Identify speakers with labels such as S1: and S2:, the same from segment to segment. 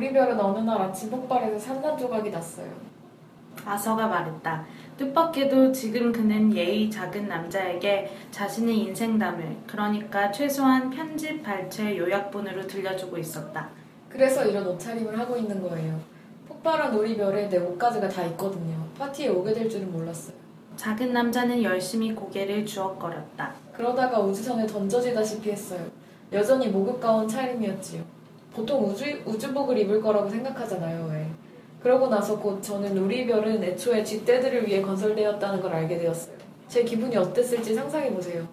S1: 우리별은 어느 날 아침 폭발해서 산산조각이 났어요.
S2: 아서가 말했다. 뜻밖에도 지금 그는 예의 작은 남자에게 자신의 인생담을, 그러니까 최소한 편집 발췌 요약본으로 들려주고 있었다.
S1: 그래서 이런 옷차림을 하고 있는 거예요. 폭발한 우리별에 내 옷가지가 다 있거든요. 파티에 오게 될 줄은 몰랐어요.
S2: 작은 남자는 열심히 고개를 주걱거렸다.
S1: 그러다가 우주선에 던져지다시피 했어요. 여전히 모급 가운 차림이었지요. 보통 우주, 우주복을 입을 거라고 생각하잖아요, 왜. 그러고 나서 곧 저는 우리 별은 애초에 쥐떼들을 위해 건설되었다는 걸 알게 되었어요. 제 기분이 어땠을지 상상해보세요.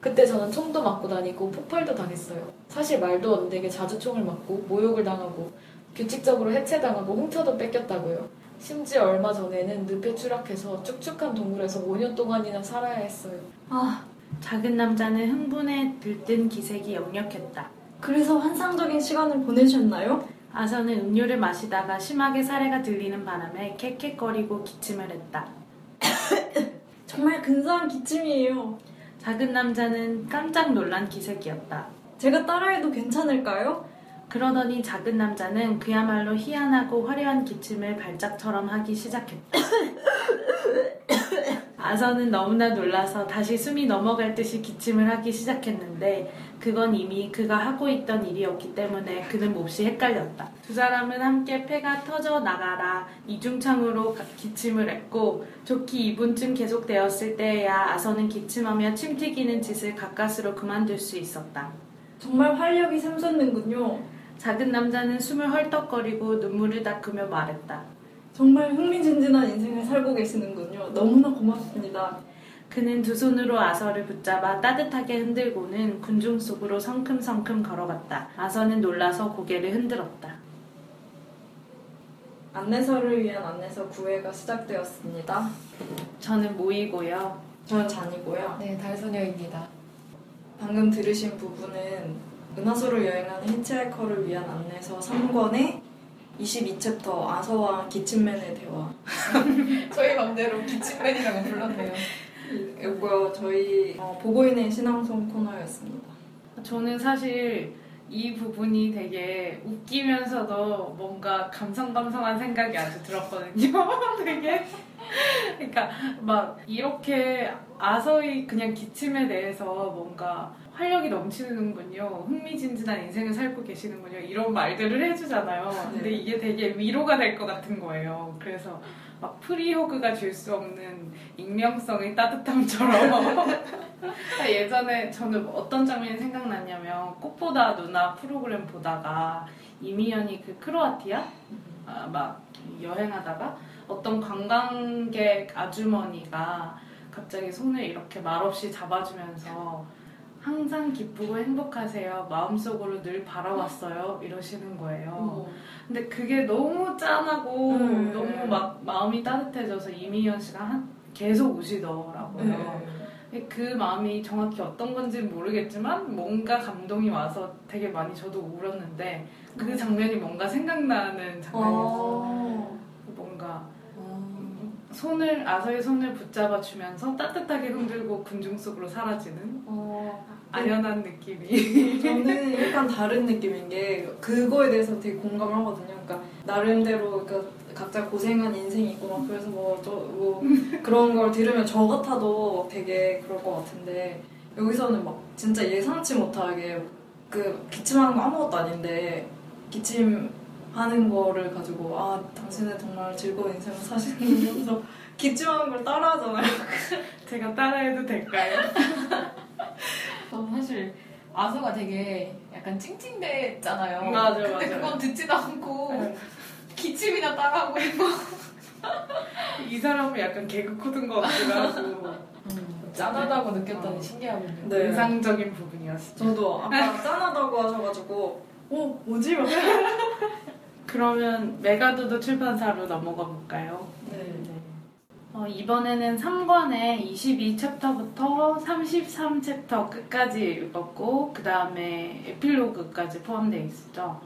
S1: 그때 저는 총도 맞고 다니고 폭발도 당했어요. 사실 말도 안 되게 자주 총을 맞고 모욕을 당하고 규칙적으로 해체당하고 훔쳐도 뺏겼다고요. 심지어 얼마 전에는 늪에 추락해서 축축한 동굴에서 5년 동안이나 살아야 했어요.
S2: 아, 작은 남자는 흥분에 들뜬 기색이 역력했다.
S3: 그래서 환상적인 시간을 보내셨나요?
S2: 아서는 음료를 마시다가 심하게 사례가 들리는 바람에 캑캑거리고 기침을 했다.
S3: 정말 근사한 기침이에요.
S2: 작은 남자는 깜짝 놀란 기색이었다.
S3: 제가 따라해도 괜찮을까요?
S2: 그러더니 작은 남자는 그야말로 희한하고 화려한 기침을 발작처럼 하기 시작했다. 아서는 너무나 놀라서 다시 숨이 넘어갈 듯이 기침을 하기 시작했는데 그건 이미 그가 하고 있던 일이었기 때문에 그는 몹시 헷갈렸다. 두 사람은 함께 폐가 터져 나가라 이중창으로 기침을 했고 좋기 2분쯤 계속되었을 때에야 아서는 기침하며 침 튀기는 짓을 가까스로 그만둘 수 있었다.
S3: 정말 활력이 샘솟는군요.
S2: 작은 남자는 숨을 헐떡거리고 눈물을 닦으며 말했다.
S3: 정말 흥미진진한 인생을 살고 계시는군요. 너무나 고맙습니다.
S2: 그는 두 손으로 아서를 붙잡아 따뜻하게 흔들고는 군중 속으로 성큼성큼 걸어갔다. 아서는 놀라서 고개를 흔들었다.
S3: 안내서를 위한 안내서 9회가 시작되었습니다.
S2: 저는 모이고요.
S3: 저는 잔이고요.
S1: 네, 달소녀입니다.
S3: 방금 들으신 부분은 은하수를 여행하는 히치하이커를 위한 안내서 3권의 22챕터 아서와 기침맨의 대화
S1: 저희 맘대로 기침맨이라고 불렀네요.
S3: 이고요. 저희 어, 보고 있는 신앙송 코너였습니다.
S2: 저는 사실 이 부분이 되게 웃기면서도 뭔가 감성감성한 생각이 아주 들었거든요. 되게. 그러니까 막 이렇게 아서의 그냥 기침에 대해서 뭔가 활력이 넘치는군요. 흥미진진한 인생을 살고 계시는군요. 이런 말들을 해주잖아요. 근데
S3: 네.
S2: 이게 되게 위로가 될 것 같은 거예요. 그래서 막 프리호그가 줄 수 없는 익명성의 따뜻함처럼 예전에 저는 어떤 장면이 생각났냐면 꽃보다 누나 프로그램 보다가 이미연이 그 크로아티아 아, 막 여행하다가 어떤 관광객 아주머니가 갑자기 손을 이렇게 말없이 잡아주면서 항상 기쁘고 행복하세요. 마음속으로 늘 바라왔어요. 이러시는 거예요. 근데 그게 너무 짠하고
S3: 음.
S2: 너무 막 마음이 따뜻해져서 이미연 씨가 한- 계속 우시더라고요.
S3: 네.
S2: 그 마음이 정확히 어떤 건지는 모르겠지만 뭔가 감동이 와서 되게 많이 저도 울었는데 그 장면이 뭔가 생각나는 장면이었어요.
S3: 어.
S2: 뭔가 손을 아서의 손을 붙잡아 주면서 따뜻하게 흔들고 군중 속으로 사라지는
S3: 어.
S2: 아련한 느낌이.
S3: 저는 약간 다른 느낌인 게 그거에 대해서 되게 공감을 하거든요. 그러니까 나름대로 그러니까 각자 고생한 인생이 있고 막 그래서 뭐, 저, 뭐 그런 걸 들으면 저 같아도 되게 그럴 것 같은데 여기서는 막 진짜 예상치 못하게 그 기침하는 거 아무것도 아닌데 기침하는 거를 가지고 아 당신은 정말 즐거운 인생을 사시는군요. 그래서 기침하는 걸 따라하잖아요.
S2: 제가 따라해도 될까요?
S1: 저는 사실 아서가 되게 약간 찡찡대잖아요.
S2: 맞아,
S1: 근데
S2: 맞아.
S1: 그건 듣지도 않고
S2: 네.
S1: 기침이나 따라하고 있고
S2: 이 사람은 약간 개그 코드인 것 같기도 하고
S1: 짠하다고 느꼈다니
S2: 어.
S1: 신기하군요.
S3: 네.
S2: 인상적인 부분이었어요.
S3: 저도 아까 짠하다고 하셔가지고 어 뭐지? 막
S2: 그러면 메가도도 출판사로 넘어가 볼까요?
S3: 네.
S2: 어, 이번에는 3권의 22챕터부터 33챕터 끝까지 읽었고 그 다음에 에필로그까지 포함되어 있었죠.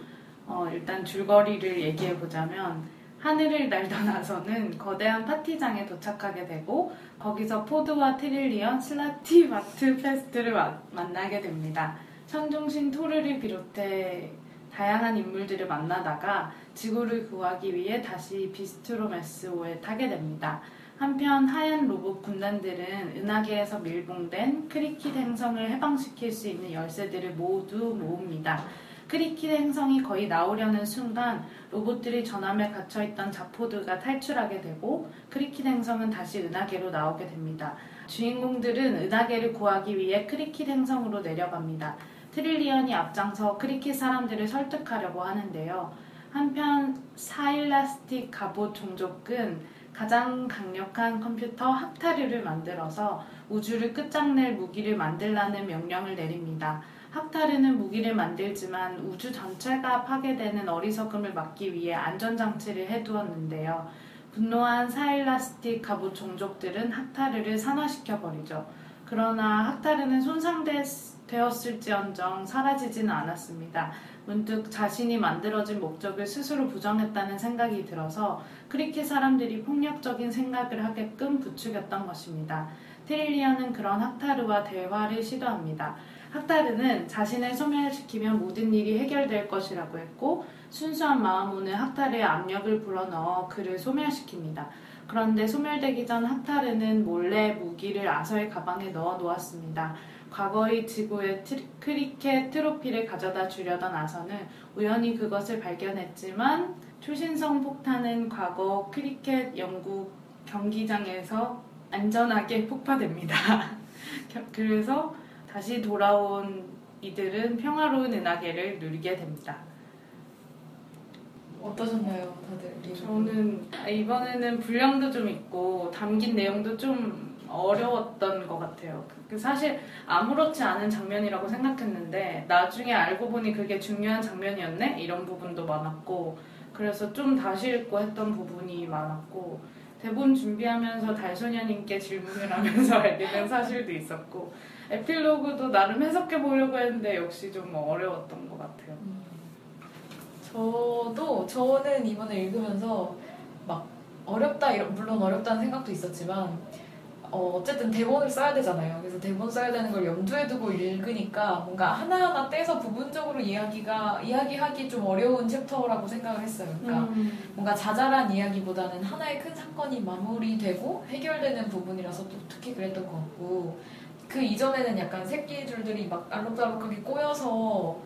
S2: 어, 일단 줄거리를 얘기해 보자면 하늘을 날던 아서는 거대한 파티장에 도착하게 되고 거기서 포드와 트릴리언 슬라티바트패스트를 마- 만나게 됩니다. 천둥신 토르를 비롯해 다양한 인물들을 만나다가 지구를 구하기 위해 다시 비스트로매스호에 타게 됩니다. 한편 하얀 로봇 군단들은 은하계에서 밀봉된 크리킷 행성을 해방시킬 수 있는 열쇠들을 모두 모읍니다. 크리킷 행성이 거의 나오려는 순간 로봇들의 전함에 갇혀있던 자포드가 탈출하게 되고 크리킷 행성은 다시 은하계로 나오게 됩니다. 주인공들은 은하계를 구하기 위해 크리킷 행성으로 내려갑니다. 트릴리언이 앞장서 크리킷 사람들을 설득하려고 하는데요. 한편 사일라스틱 갑옷 종족은 가장 강력한 컴퓨터 학타르를 만들어서 우주를 끝장낼 무기를 만들라는 명령을 내립니다. 학타르는 무기를 만들지만 우주 전체가 파괴되는 어리석음을 막기 위해 안전장치를 해두었는데요. 분노한 사일라스틱 갑옷 종족들은 학타르를 산화시켜버리죠. 그러나 학타르는 손상 되었을지언정 사라지지는 않았습니다. 문득 자신이 만들어진 목적을 스스로 부정했다는 생각이 들어서 크리켓 사람들이 폭력적인 생각을 하게끔 부추겼던 것입니다. 트릴리언은 그런 학타르와 대화를 시도합니다. 학타르는 자신을 소멸시키면 모든 일이 해결될 것이라고 했고 순수한 마음으로 학타르의 압력을 불어넣어 그를 소멸시킵니다. 그런데 소멸되기 전 학타르는 몰래 무기를 아서의 가방에 넣어 놓았습니다. 과거의 지구의 트, 크리켓 트로피를 가져다 주려던 아서는 우연히 그것을 발견했지만 초신성 폭탄은 과거 크리켓 연구 경기장에서 안전하게 폭파됩니다. 그래서 다시 돌아온 이들은 평화로운 은하계를 누리게 됩니다.
S1: 어떠셨나요, 다들?
S2: 저는 이번에는 분량도 좀 있고 담긴 내용도 좀 어려웠던 것 같아요. 그 사실 아무렇지 않은 장면이라고 생각했는데 나중에 알고 보니 그게 중요한 장면이었네 이런 부분도 많았고 그래서 좀 다시 읽고 했던 부분이 많았고 대본 준비하면서 달소녀님께 질문을 하면서 알게 된 사실도 있었고 에필로그도 나름 해석해 보려고 했는데 역시 좀 어려웠던 것 같아요.
S1: 음. 저도 저는 이번에 읽으면서 막 어렵다 물론 어렵다는 생각도 있었지만 어, 어쨌든 대본을 써야 되잖아요. 그래서 대본 써야 되는 걸 염두에 두고 읽으니까 뭔가 하나하나 떼서 부분적으로 이야기가 이야기하기 좀 어려운 챕터라고 생각을 했어요. 그러니까
S2: 음.
S1: 뭔가 자잘한 이야기보다는 하나의 큰 사건이 마무리되고 해결되는 부분이라서 또 특히 그랬던 것 같고 그 이전에는 약간 새끼 줄들이 막 알록달록하게 꼬여서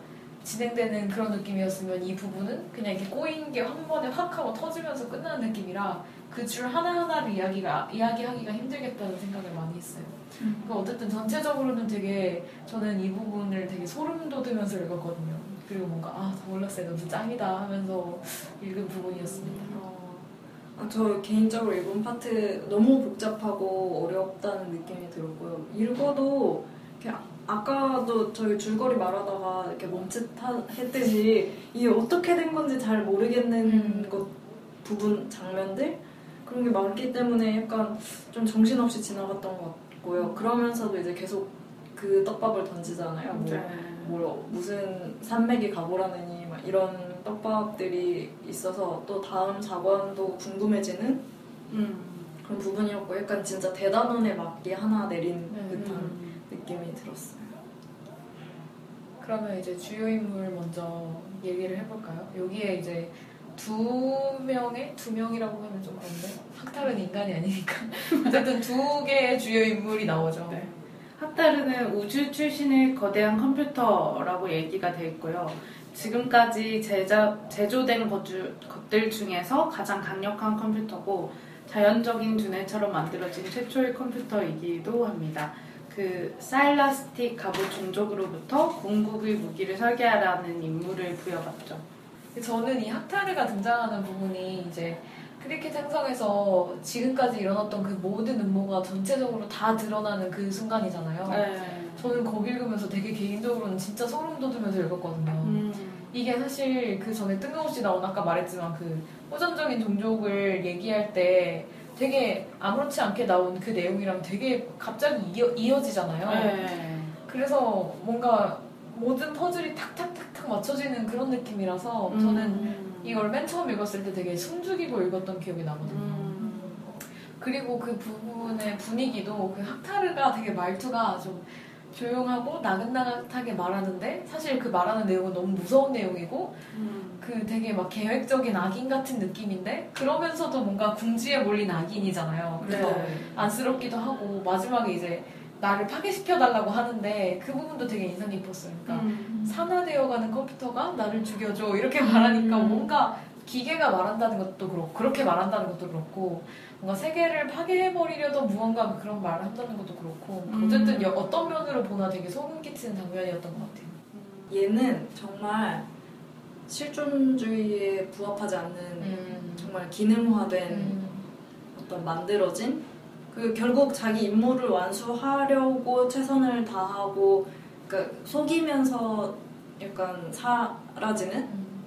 S1: 진행되는 그런 느낌이었으면 이 부분은 그냥 이렇게 꼬인 게 한 번에 확 하고 터지면서 끝나는 느낌이라 그 줄 하나하나를 이야기가, 이야기하기가 힘들겠다는 생각을 많이 했어요. 그러니까 어쨌든 전체적으로는 되게 저는 이 부분을 되게 소름 돋으면서 읽었거든요. 그리고 뭔가 아, 더 몰랐어요. 너무 짱이다 하면서 읽은 부분이었습니다.
S3: 어, 아, 저 개인적으로 읽은 파트 너무 복잡하고 어렵다는 느낌이 들었고요. 읽어도 이렇게 아- 아까도 저희 줄거리 말하다가 이렇게 멈칫했듯이 이게 어떻게 된 건지 잘 모르겠는
S1: 음.
S3: 것 부분 장면들 그런 게 많기 때문에 약간 좀 정신없이 지나갔던 것 같고요. 그러면서도 이제 계속 그 떡밥을 던지잖아요. 뭐
S2: 네.
S3: 뭐 무슨 산맥이 가보라느니 막 이런 떡밥들이 있어서 또 다음 작원도 궁금해지는
S2: 음.
S3: 그런 부분이었고 약간 진짜 대단원에 맞게 하나 내린
S1: 음.
S3: 듯한
S2: 음.
S3: 느낌이 들었어요.
S1: 그러면 이제 주요 인물 먼저 얘기를 해볼까요? 여기에 이제 두 명의 두 명이라고 하면 좀 그런데 학탈은 인간이 아니니까 어쨌든 두 개의 주요 인물이 나오죠.
S2: 네. 학다르는 우주 출신의 거대한 컴퓨터라고 얘기가 돼 있고요. 지금까지 제자, 제조된 것 주- 것들 중에서 가장 강력한 컴퓨터고 자연적인 두뇌처럼 만들어진 최초의 컴퓨터이기도 합니다. 그 사일라스틱 갑옷 종족으로부터 공국의 무기를 설계하라는 임무를 부여받죠.
S1: 저는 이 학타르가 등장하는 부분이 이제 크리켓 행성에서 지금까지 일어났던 그 모든 음모가 전체적으로 다 드러나는 그 순간이잖아요.
S2: 네.
S1: 저는 거기 읽으면서 되게 개인적으로는 진짜 소름 돋으면서 읽었거든요.
S2: 음.
S1: 이게 사실 그 전에 뜬금없이 나온 아까 말했지만 그 호전적인 종족을 얘기할 때 되게 아무렇지 않게 나온 그 내용이랑 되게 갑자기 이어, 이어지잖아요.
S2: 네.
S1: 그래서 뭔가 모든 퍼즐이 탁탁탁 탁 맞춰지는 그런 느낌이라서 저는
S2: 음.
S1: 이걸 맨 처음 읽었을 때 되게 숨죽이고 읽었던 기억이 나거든요.
S2: 음.
S1: 그리고 그 부분의 분위기도 그 학타르가 되게 말투가 좀 조용하고 나긋나긋하게 말하는데 사실 그 말하는 내용은 너무 무서운 내용이고
S2: 음.
S1: 그 되게 막 계획적인 악인 같은 느낌인데 그러면서도 뭔가 궁지에 몰린 악인이잖아요. 그래서
S3: 네.
S1: 안쓰럽기도 하고 마지막에 이제 나를 파괴시켜 달라고 하는데 그 부분도 되게 인상 깊었어요. 그러니까
S2: 음.
S1: 산화되어가는 컴퓨터가 나를 죽여줘 이렇게 말하니까
S2: 음.
S1: 뭔가 기계가 말한다는 것도 그렇고 그렇게 말한다는 것도 그렇고 뭔가 세계를 파괴해버리려던 무언가 그런 말을 한다는 것도 그렇고
S2: 음.
S1: 어쨌든 여- 어떤 면으로 보나 되게 소름 끼치는 장면이었던 것 같아요.
S3: 얘는 정말 실존주의에 부합하지 않는
S1: 음.
S3: 정말 기능화된
S1: 음.
S3: 어떤 만들어진 그 결국 자기 임무를 완수하려고 최선을 다하고 그러니까 속이면서 약간 사라지는
S1: 음.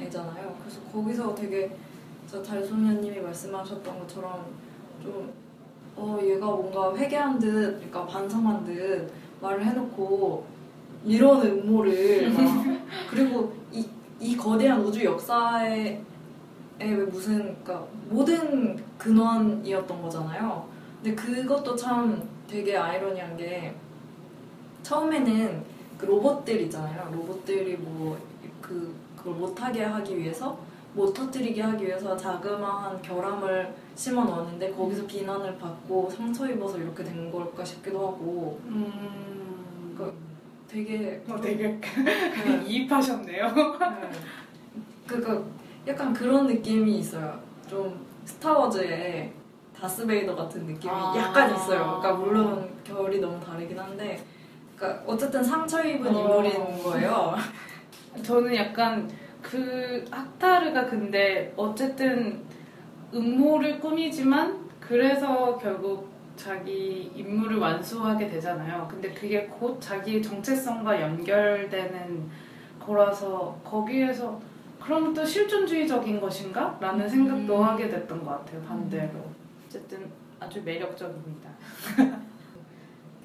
S3: 애잖아요. 그래서 거기서 되게 저 달소녀님이 말씀하셨던 것처럼 좀 어, 얘가 뭔가 회개한 듯, 그러니까 반성한 듯 말을 해놓고 이런 음모를 막 그리고 이, 이 거대한 우주 역사에 에 무슨 그러니까 모든 근원이었던 거잖아요. 근데 그것도 참 되게 아이러니한 게 처음에는 그 로봇들 있잖아요. 로봇들이 뭐 그 그걸 못하게 하기 위해서 못 터뜨리게 하기 위해서 자그마한 결함을 심어 넣었는데 거기서 비난을 받고 상처 입어서 이렇게 된 걸까 싶기도 하고
S2: 음.
S3: 그- 되게
S2: 어, 되게
S3: 네.
S2: 이입하셨네요.
S3: 그그 약간 그런 느낌이 있어요. 좀 스타워즈의 다스베이더 같은 느낌이
S1: 아.
S3: 약간 있어요. 그러니까 물론 결이 너무 다르긴 한데, 그러니까 어쨌든 상처 입은
S2: 어.
S3: 인물인 거예요.
S2: 저는 약간 그 학타르가 근데 어쨌든 음모를 꾸미지만 그래서 결국 자기 임무를 완수하게 되잖아요. 근데 그게 곧 자기 정체성과 연결되는 거라서 거기에서 그럼 또 실존주의적인 것인가? 라는 생각도
S1: 음.
S2: 하게 됐던 것 같아요. 반대로. 어쨌든 아주 매력적입니다.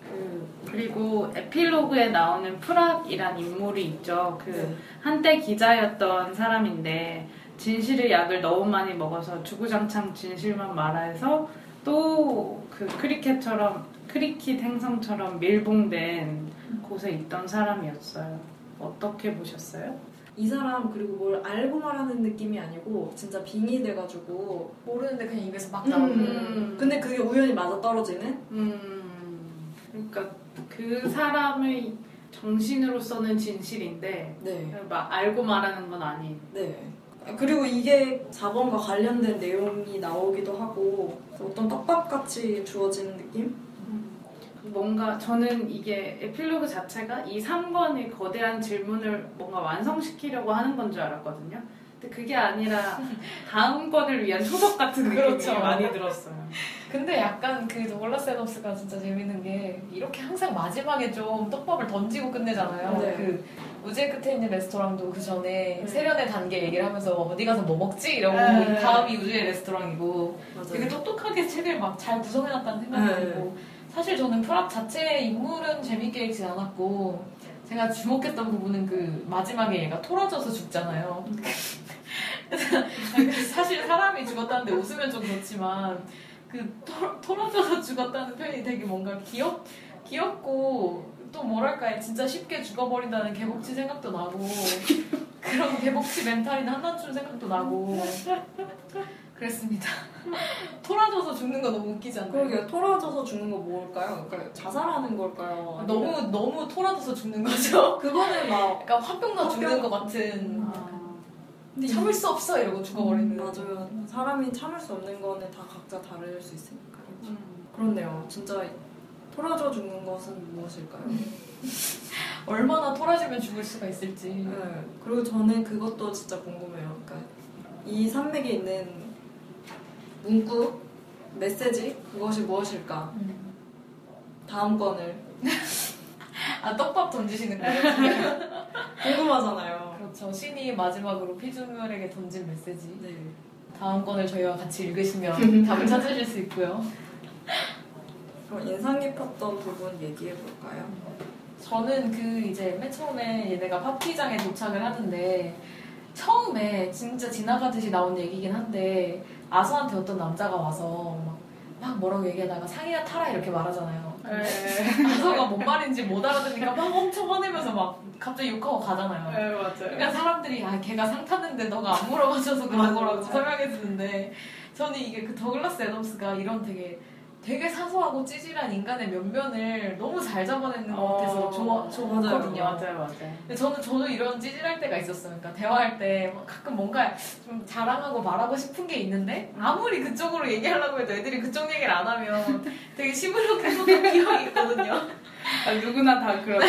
S2: 그, 그리고 에필로그에 나오는 프락이란 인물이 있죠. 그
S3: 네.
S2: 한때 기자였던 사람인데 진실의 약을 너무 많이 먹어서 주구장창 진실만 말해서 또 그 크리켓처럼 크리켓 행성처럼 밀봉된 곳에 있던 사람이었어요. 어떻게 보셨어요?
S3: 이 사람 그리고 뭘 알고 말하는 느낌이 아니고 진짜 빙의 돼가지고
S1: 모르는데 그냥 입에서 막 나오고
S2: 음.
S3: 근데 그게 우연히 맞아 떨어지는
S2: 음, 그러니까 그 사람의 정신으로서는 진실인데
S3: 네.
S2: 막 알고 말하는 건 아닌.
S3: 네. 그리고 이게 4번과 관련된 내용이 나오기도 하고 어떤 떡밥같이 주어지는 느낌?
S2: 뭔가 저는 이게 에필로그 자체가 이 3권의 거대한 질문을 뭔가 완성시키려고 하는 건 줄 알았거든요. 근데 그게 아니라 다음 권을 위한 초석 같은 느낌이
S1: 그렇죠.
S2: 많이 들었어요.
S1: 근데 약간 그 도글라스 애덤스가 진짜 재밌는 게 이렇게 항상 마지막에 좀 떡밥을 던지고 끝내잖아요.
S3: 네.
S1: 그 우주의 끝에 있는 레스토랑도 그 전에
S3: 네.
S1: 세련의 단계 얘기를 하면서 어디 가서 뭐 먹지 이러고
S2: 네.
S1: 다음이 우주의 레스토랑이고
S3: 맞아요.
S1: 되게 똑똑하게 책을 막 잘 구성해놨다는 생각이
S3: 네.
S1: 들고 사실 저는 프락 자체의 인물은 재밌게 읽지 않았고 제가 주목했던 부분은 그 마지막에 얘가 토라져서 죽잖아요. 사실 사람이 죽었다는데 웃으면 좀 그렇지만 그 토, 토라져서 죽었다는 표현이 되게 뭔가 귀엽 귀엽고 또 뭐랄까 진짜 쉽게 죽어버린다는 개복치 생각도 나고 그런 개복치 멘탈인 한남준 생각도 나고 그랬습니다. 토라져서 죽는 거 너무 웃기지 않나요?
S3: 그러게요. 토라져서 죽는 거 뭘까요? 그러니까 자살하는 걸까요? 아니면-
S1: 너무 너무 토라져서 죽는 거죠.
S3: 그거는 막
S1: 약간 화병나 죽는
S3: 화병?
S1: 것 같은
S2: 아,
S1: 근데 참을 수 없어 이러고 죽어버리는
S3: 맞아요. 사람이 참을 수 없는 거는 다 각자 다를 수 있으니까.
S2: 음.
S3: 그렇네요. 진짜 토라져 죽는 것은 무엇일까요?
S1: 얼마나 토라지면 죽을 수가 있을지
S3: 네. 그리고 저는 그것도 진짜 궁금해요. 그러니까 이 산맥에 있는 문구, 메시지 그것이 무엇일까?
S1: 음.
S3: 다음 건을
S1: 아 떡밥 던지시는 거예요?
S3: 궁금하잖아요.
S1: 그렇죠 신이 마지막으로 피주멸에게 던진 메시지
S3: 네.
S1: 다음 건을 저희와 같이 읽으시면 답을 찾으실 수 있고요
S3: 그럼 인상 깊었던 부분 얘기해 볼까요?
S1: 저는 그 이제 맨 처음에 얘네가 파티장에 도착을 하는데 처음에 진짜 지나가듯이 나온 얘기긴 한데 아서한테 어떤 남자가 와서 막, 막 뭐라고 얘기하다가 상이나 타라 이렇게 말하잖아요.
S2: 네,
S1: 아서가 뭔 말인지 못 알아듣니까 막 엄청 화내면서 막 갑자기 욕하고 가잖아요.
S2: 네 맞아요.
S1: 그러니까 사람들이 아 걔가 상 탔는데 너가 안 물어봐줘서 그런
S3: 맞아,
S1: 거라고
S3: 맞아.
S1: 설명해 주는데 저는 이게 그 더글라스 애덤스가 이런 되게 되게 사소하고 찌질한 인간의 면면을 너무 잘 잡아내는 것 같아서 좋아, 좋았거든요.
S2: 맞아요, 맞아요.
S1: 근데 저는 저도 이런 찌질할 때가 있었어요. 그러니까 대화할 때막 가끔 뭔가 좀 자랑하고 말하고 싶은 게 있는데 아무리 그쪽으로 얘기하려고 해도 애들이 그쪽 얘기를 안 하면 되게 시무룩해졌던 기억이 있거든요.
S2: 아, 누구나 다 그렇죠.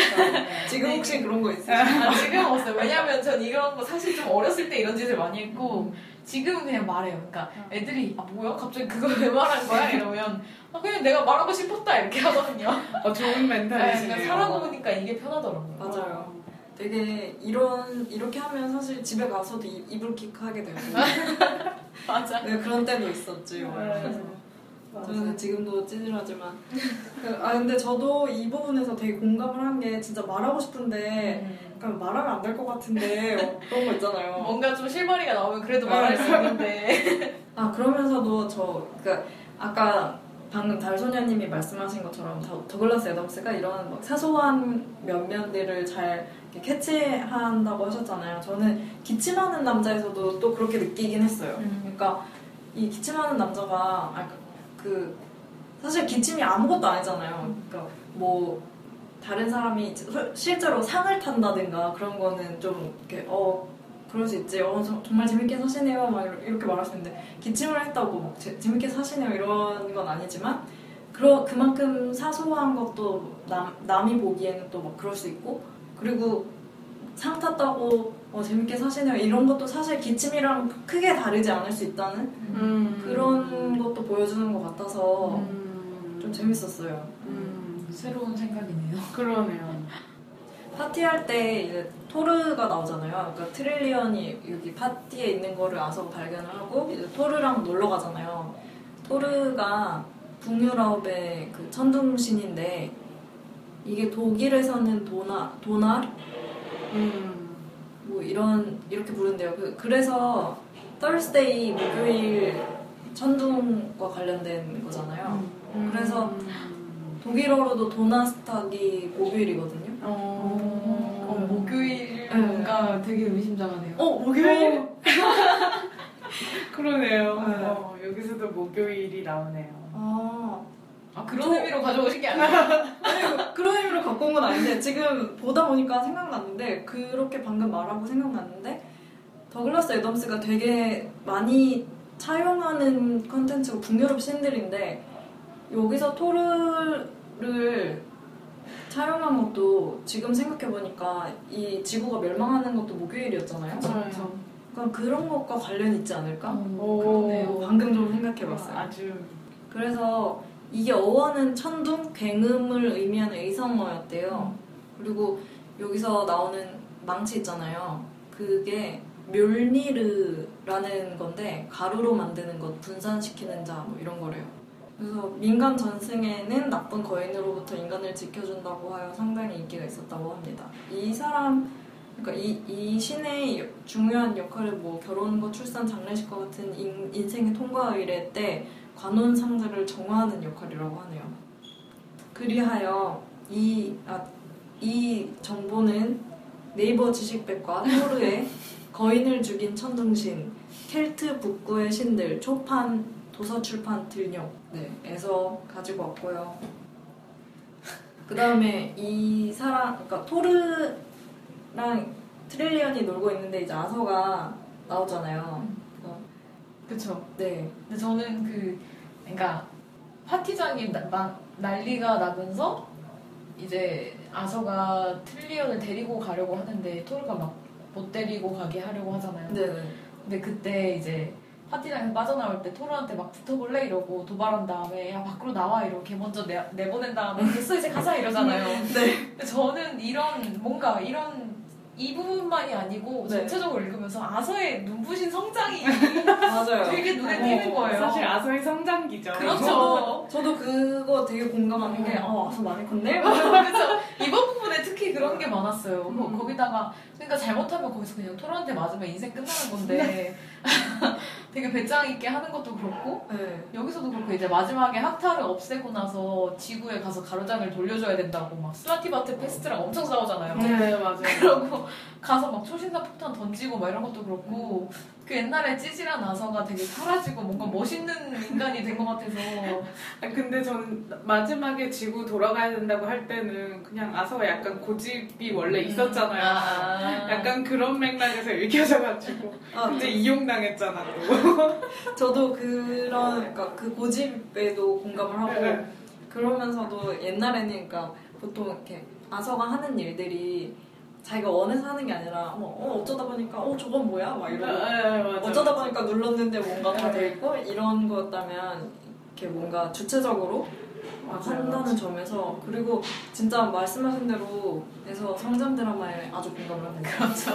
S3: 지금 혹시 그런 거 있어요?
S1: 아, 지금 없어요. 왜냐면 전 이런 거 사실 좀 어렸을 때 이런 짓을 많이 했고 지금은 그냥 말해요. 그러니까 애들이 아 뭐야 갑자기 그걸 왜 말한 거야 이러면 아 그냥 내가 말하고 싶었다 이렇게 하거든요.
S2: 어, 좋은
S1: 네,
S2: 멘탈이시네요.
S1: 그러니까 살아보 보니까 이게 편하더라고요.
S3: 맞아요. 되게 이런 이렇게 하면 사실 집에 가서도 이- 이불킥 하게 되고
S1: 맞아.
S3: 네, 그런 때도 있었지.
S2: 네.
S3: 저는 지금도 찌질하지만 그- 아 근데 저도 이 부분에서 되게 공감을 한 게 진짜 말하고 싶은데
S1: 음.
S3: 말하면 안 될 것 같은데 어, 그런 거 있잖아요.
S1: 뭔가 좀 실마리가 나오면 그래도 말할 수 있는데.
S3: 아 그러면서도 저 그러니까 아까 방금 달소녀님이 말씀하신 것처럼 더, 더글라스 애덤스가 이런 막 사소한 면면들을 잘 캐치한다고 하셨잖아요. 저는 기침하는 남자에서도 또 그렇게 느끼긴 했어요.
S1: 음.
S3: 그러니까 이 기침하는 남자가 아, 그 사실 기침이 아무것도 아니잖아요. 그러니까 뭐 다른 사람이 소- 실제로 상을 탄다든가 그런 거는 좀 이렇게 어 그럴 수 있지. 어 저- 정말 재밌게 사시네요. 막 이렇게- 말할 수 있는데 기침을 했다고 막 재, 재밌게 사시네요 이런 건 아니지만 그러 그만큼 사소한 것도 남 남이 보기에는 또 막 그럴 수 있고 그리고 상 탔다고 어, 재밌게 사시네요 이런 것도 사실 기침이랑 크게 다르지 않을 수 있다는
S2: 음.
S3: 그런 것도 보여주는 것 같아서
S2: 음.
S3: 좀 재밌었어요.
S2: 음.
S1: 새로운 생각이네요.
S2: 그러네요.
S3: 파티할 때 이제 토르가 나오잖아요. 그러니까 트릴리언이 여기 파티에 있는 거를 아서가 발견을 하고 이제 토르랑 놀러 가잖아요. 토르가 북유럽의 그 천둥신인데 이게 독일에서는 도나 도날
S2: 음.
S3: 뭐 이런 이렇게 부른대요. 그, 그래서 Thursday 목요일 천둥과 관련된 거잖아요. 그래서
S2: 음.
S3: 독일어로도 도나스탁이 목요일이거든요.
S2: 어.
S1: 어, 목요일
S3: 네.
S1: 뭔가 되게 의미심장하네요.
S3: 어 목요일?
S2: 그러네요.
S3: 네.
S2: 어, 여기서도 목요일이 나오네요.
S3: 아
S1: 아 그런
S3: 저-
S1: 의미로 가져오신 게 아니라
S3: 아니 그런 의미로 갖고 온 건 아닌데 지금 보다 보니까 생각났는데 그렇게 방금 말하고 생각났는데 더글라스 애덤스가 되게 많이 차용하는 컨텐츠가 북유럽 신들인데 여기서 토르를 차용한 것도 지금 생각해보니까 이 지구가 멸망하는 것도 목요일이었잖아요.
S2: 그렇죠.
S3: 그러니까 그런 것과 관련이 있지 않을까?
S1: 어, 그러네요.
S3: 방금 좀 생각해봤어요.
S2: 아주
S3: 그래서 이게 어원은 천둥, 굉음을 의미하는 의성어였대요. 그리고 여기서 나오는 망치 있잖아요. 그게 멸니르라는 건데 가루로 만드는 것, 분산시키는 자 뭐 이런 거래요. 그래서 민간 전승에는 나쁜 거인으로부터 인간을 지켜준다고 하여 상당히 인기가 있었다고 합니다. 이 사람, 그러니까 이, 이 신의 여- 중요한 역할을 뭐 결혼과 출산, 장례식과 같은 인, 인생의 통과 의례 때 관혼상제를 정화하는 역할이라고 하네요. 그리하여 이, 아, 이 정보는 네이버 지식백과 토르의 거인을 죽인 천둥신, 켈트 북구의 신들, 초판, 도서출판 들녘, 네, 에서 가지고 왔고요. 그 다음에 이 사람, 그러니까 토르랑 트릴리언이 놀고 있는데 이제 아서가 나오잖아요.
S1: 그쵸.
S3: 네,
S1: 근데 저는 그 그러니까 파티장이 나- 막 난리가 나면서 이제 아서가 트릴리언을 데리고 가려고 하는데 토르가 막 못 데리고 가게 하려고 하잖아요.
S3: 네, 네.
S1: 근데 그때 이제 파티장에서 빠져나올 때 토르한테 막 붙어볼래 이러고 도발한 다음에 야 밖으로 나와 걔 먼저 내, 내보낸 다음에 됐어 이제 가자 이러잖아요.
S3: 네.
S1: 근데 저는 이런 뭔가 이런 이 부분만이 아니고
S3: 네.
S1: 전체적으로 읽으면서 아서의 눈부신 성장이
S3: 맞아요.
S1: 되게 눈에
S2: 어,
S1: 띄는 거예요.
S2: 사실 아서의 성장기죠.
S1: 그렇죠.
S3: 저도 그거 되게 공감하는 게, 어, 아서 많이 컸네?
S1: 그래서 이번 부분에 특히 그런 게 많았어요. 거-
S2: 음.
S1: 거기다가 그러니까 잘못하면 거기서 그냥 토르한테 맞으면 인생 끝나는 건데 되게 배짱 있게 하는 것도 그렇고
S3: 네.
S1: 여기서도 그렇고 이제 마지막에 학타를 없애고 나서 지구에 가서 가로장을 돌려줘야 된다고 막 슬라티바트패스트랑 엄청 싸우잖아요.
S2: 네 맞아요.
S1: 그러고 가서 막 초신사 폭탄 던지고 막 이런 것도 그렇고 그 옛날에 찌질한 아서가 되게 사라지고 뭔가 멋있는 인간이 된 것 같아서
S2: 아, 근데 저는 마지막에 지구 돌아가야 된다고 할 때는 그냥 아서가 약간 고집이 원래 있었잖아요.
S1: 아.
S2: 약간 그런 맥락에서 읽혀져가지고
S3: 아,
S2: 근데 이용당했잖아 또.
S3: 저도 그런 그러니까 그 고집에도 공감을 하고
S2: 네.
S3: 그러면서도 옛날에는 그러니까 보통 이렇게 아서가 하는 일들이 자기가 원해서 하는 게 아니라 뭐, 어, 어쩌다 보니까 어 저건 뭐야 막 이러고
S2: 네, 맞아.
S3: 어쩌다 보니까 눌렀는데 뭔가 다
S2: 네.
S3: 돼 있고 이런 거였다면 이렇게 뭔가 주체적으로
S2: 맞아요,
S3: 한다는. 점에서 그리고 진짜 말씀하신 대로 해서 성장 드라마에 아주 공감을 합니다.
S1: 그렇죠.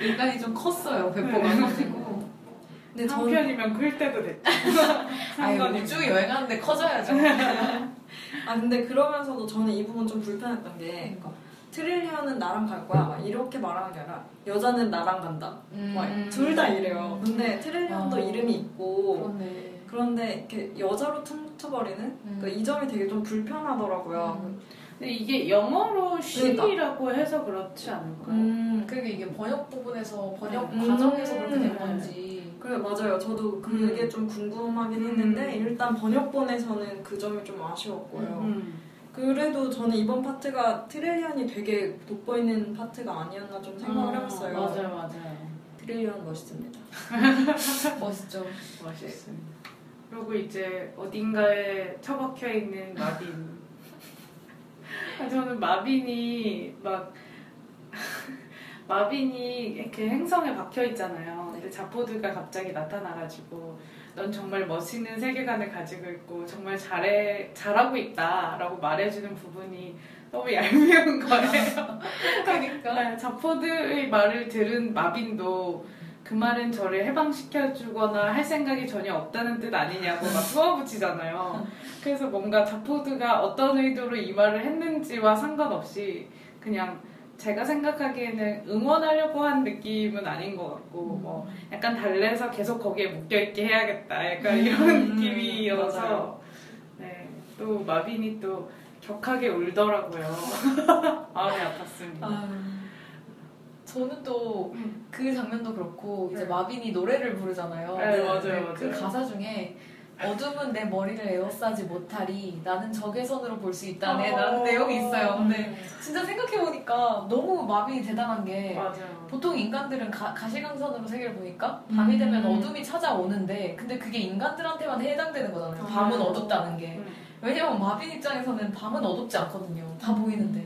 S1: 인간이 좀 컸어요 배포가 커지고
S3: 근데
S2: 한
S3: 저는
S2: 편이면 클 때도 됐죠. 상관이
S1: 우주 여행하는데 커져야죠.
S3: 아 근데 그러면서도 저는 이 부분 좀 불편했던 게 그러니까 트릴리언은 나랑 갈 거야 막 이렇게 말하는 게 아니라 여자는 나랑 간다
S1: 음.
S3: 둘다 이래요 근데 트릴리언도
S1: 아.
S3: 이름이 있고
S1: 그렇네.
S3: 그런데 이렇게 여자로 퉁쳐버리는 그러니까 이 점이 되게 좀 불편하더라고요
S1: 음.
S2: 근데 이게 영어로 쉬라고 해서 그렇지 않을까요?
S3: 음
S1: 그게 이게 번역 부분에서 번역
S3: 음.
S1: 과정에서 그렇게 된
S2: 음.
S1: 건지.
S3: 그래 맞아요 저도 그게 좀 궁금하긴 했는데 일단 번역본에서는 그 점이 좀 아쉬웠고요
S2: 음.
S3: 그래도 저는 이번 파트가 트릴리언이 되게 돋보이는 파트가 아니었나 좀 생각을
S2: 아,
S3: 해봤어요
S2: 맞아요, 맞아요.
S3: 트릴리언 멋있습니다
S1: 멋있죠.
S2: 멋있습니다. 그리고 이제 어딘가에 처박혀 있는 마빈. 아, 저는 마빈이 막 마빈이 이렇게 행성에 박혀 있잖아요. 근데 자포드가 갑자기 나타나가지고 넌 정말 멋있는 세계관을 가지고 있고 정말 잘해 잘하고 있다라고 말해주는 부분이 너무 얄미운 거예요.
S1: 그러니까.
S2: 네, 자포드의 말을 들은 마빈도 그 말은 저를 해방시켜주거나 할 생각이 전혀 없다는 뜻 아니냐고 막 쏘아붙이잖아요. 그래서 뭔가 자포드가 어떤 의도로 이 말을 했는지와 상관없이 그냥 제가 생각하기에는 응원하려고 한 느낌은 아닌 것 같고 뭐 약간 달래서 계속 거기에 묶여 있게 해야겠다 약간 이런
S3: 음,
S2: 느낌이어서
S3: 맞아요.
S2: 네, 또 마빈이 또 격하게 울더라고요. 마음이 아팠습니다.
S1: 아, 저는 또
S2: 음.
S1: 그 장면도 그렇고 이제
S2: 네.
S1: 마빈이 노래를 부르잖아요.
S2: 네, 맞아요,
S1: 그
S2: 맞아요.
S1: 가사 중에 어둠은 내 머리를 에워싸지 못하리 나는 적외선으로 볼 수 있다네 라는
S2: 어.
S1: 내용이 있어요. 근데 진짜 생각해보니까 너무 마빈이 대단한 게
S2: 맞아요.
S1: 보통 인간들은 가, 가시광선으로 세계를 보니까 밤이
S3: 음.
S1: 되면 어둠이 찾아오는데 근데 그게 인간들한테만 해당되는 거잖아요. 밤은
S3: 아.
S1: 어둡다는 게.
S2: 음.
S1: 왜냐면 마빈 입장에서는 밤은 어둡지 않거든요. 다 보이는데.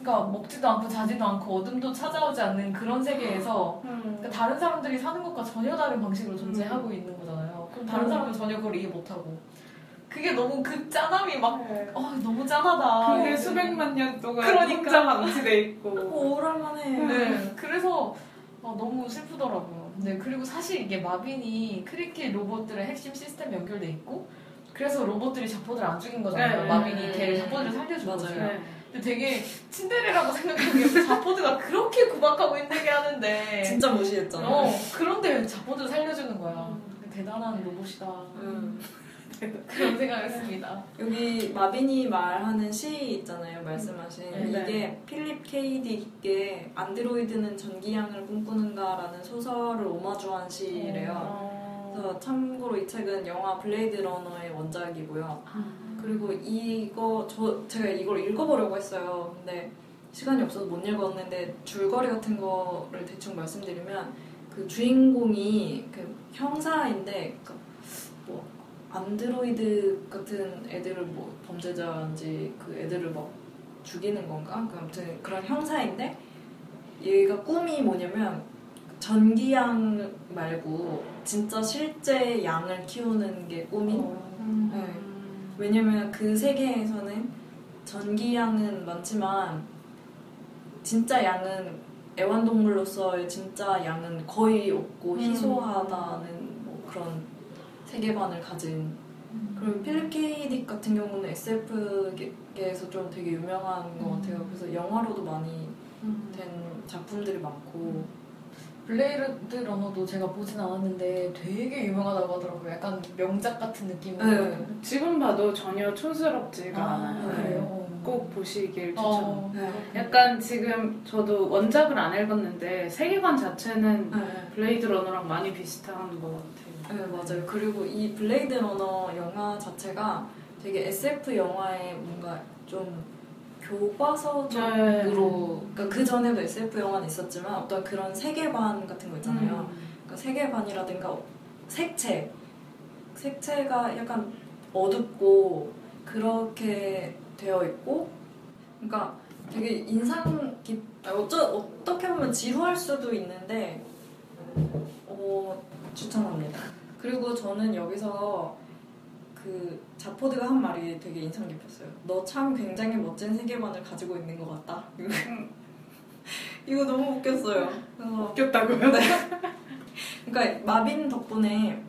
S1: 그러니까 먹지도 않고 자지도 않고 어둠도 찾아오지 않는 그런 세계에서 그러니까 다른 사람들이 사는 것과 전혀 다른 방식으로 존재하고 있는 거잖아요. 그럼 다른
S2: 음.
S1: 사람은 전혀 그걸 이해 못하고. 그게 너무 그 짠함이 막,
S2: 네.
S1: 어, 너무 짠하다.
S2: 근데
S1: 이런
S2: 수백만 년 동안
S1: 그러니까.
S2: 혼자 방치돼 있고
S3: 오, 오랄만해
S1: 네, 그래서 어, 너무 슬프더라고요. 네, 그리고 사실 이게 마빈이 크리켓 로봇들의 핵심 시스템 연결돼 있고, 그래서 로봇들이 자포드를 안 죽인 거잖아요.
S2: 네,
S1: 마빈이
S3: 네.
S1: 걔를 자포드를 살려준. 거지.
S2: 네.
S1: 근데 되게 츤데레라고 생각하는 게 자포드가 그렇게 구박하고 힘들게 하는데,
S3: 진짜 무시했잖아
S1: 어, 그런데 자포드를 살려주는 거야. 대단한 로봇이다.
S3: 음.
S1: 그런 생각했습니다.
S3: 여기 마빈이 말하는 시 있잖아요 말씀하신
S1: 네.
S3: 이게 필립 K 딕의 안드로이드는 전기양을 꿈꾸는가라는 소설을 오마주한 시래요
S2: 어.
S3: 그래서 참고로 이 책은 영화 블레이드 러너의 원작이고요 그리고 이거 저 제가 이걸 읽어보려고 했어요. 근데 시간이 없어서 못 읽었는데 줄거리 같은 거를 대충 말씀드리면 그 주인공이 그 형사인데 그뭐 안드로이드 같은 애들을 뭐 범죄자인지 그 애들을 막 죽이는 건가? 그 아무튼 그런 형사인데 얘가 꿈이 뭐냐면 전기양 말고 진짜 실제 양을 키우는 게 꿈인
S2: 음.
S3: 네. 왜냐면 그 세계에서는 전기양은 많지만 진짜 양은 애완동물로서의 진짜 양은 거의 없고
S2: 음.
S3: 희소하다는 뭐 그런 세계관을 가진 그리고 필립 K. 딕 같은 경우는 SF계에서 좀 되게 유명한 것
S1: 음.
S3: 같아요. 그래서 영화로도 많이 된 작품들이 많고
S1: 블레이드 러너도 제가 보진 않았는데 되게 유명하다고 하더라고요. 약간 명작 같은 느낌으로.
S3: 네.
S2: 지금 봐도 전혀 촌스럽지가
S1: 아,
S2: 않아요.
S1: 그래요?
S2: 꼭 보시길 추천.
S1: 어,
S3: 네.
S2: 약간 지금 저도 원작을 안 읽었는데 세계관 자체는
S3: 네.
S2: 블레이드 러너랑 많이 비슷한 것 같아요.
S3: 네, 맞아요. 그리고 이 블레이드 러너 영화 자체가 되게 SF 영화의 뭔가 좀 교과서적으로 그러니까 그 전에도 SF 영화는 있었지만 어떤 그런 세계관 같은 거 있잖아요.
S2: 음.
S3: 그러니까 세계관이라든가 색채 색채가 약간 어둡고 그렇게 되어 있고 그러니까 되게 인상 깊 아, 어쩌, 어떻게 보면 지루할 수도 있는데 어, 추천합니다 그리고 저는 여기서 그 자포드가 한 말이 되게 인상 깊었어요 너 참 굉장히 멋진 세계관을 가지고 있는 것 같다 이거 너무 웃겼어요
S2: 웃겼다고요?
S3: 그러니까 마빈 덕분에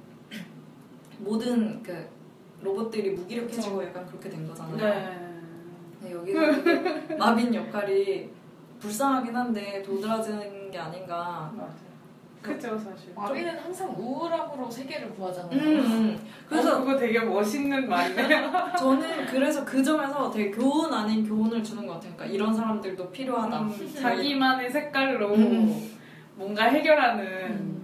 S3: 모든 그 로봇들이 무기력해지고 약간 그렇게 된 거잖아요.
S2: 네.
S3: 근데 여기서 되게 마빈 역할이 불쌍하긴 한데 도드라지는 게 아닌가.
S2: 맞아요. 그죠 사실.
S1: 마비는 항상 우울함으로 세계를 구하잖아요.
S3: 음, 음.
S2: 그래서
S3: 그래서
S2: 그거 되게 멋있는 말이네요.
S3: 저는 그래서 그 점에서 되게 교훈 아닌 교훈을 주는 것 같아요. 그러니까 이런 사람들도 필요하다.
S2: 음, 자기만의 색깔로
S3: 음.
S2: 뭔가 해결하는.
S1: 음.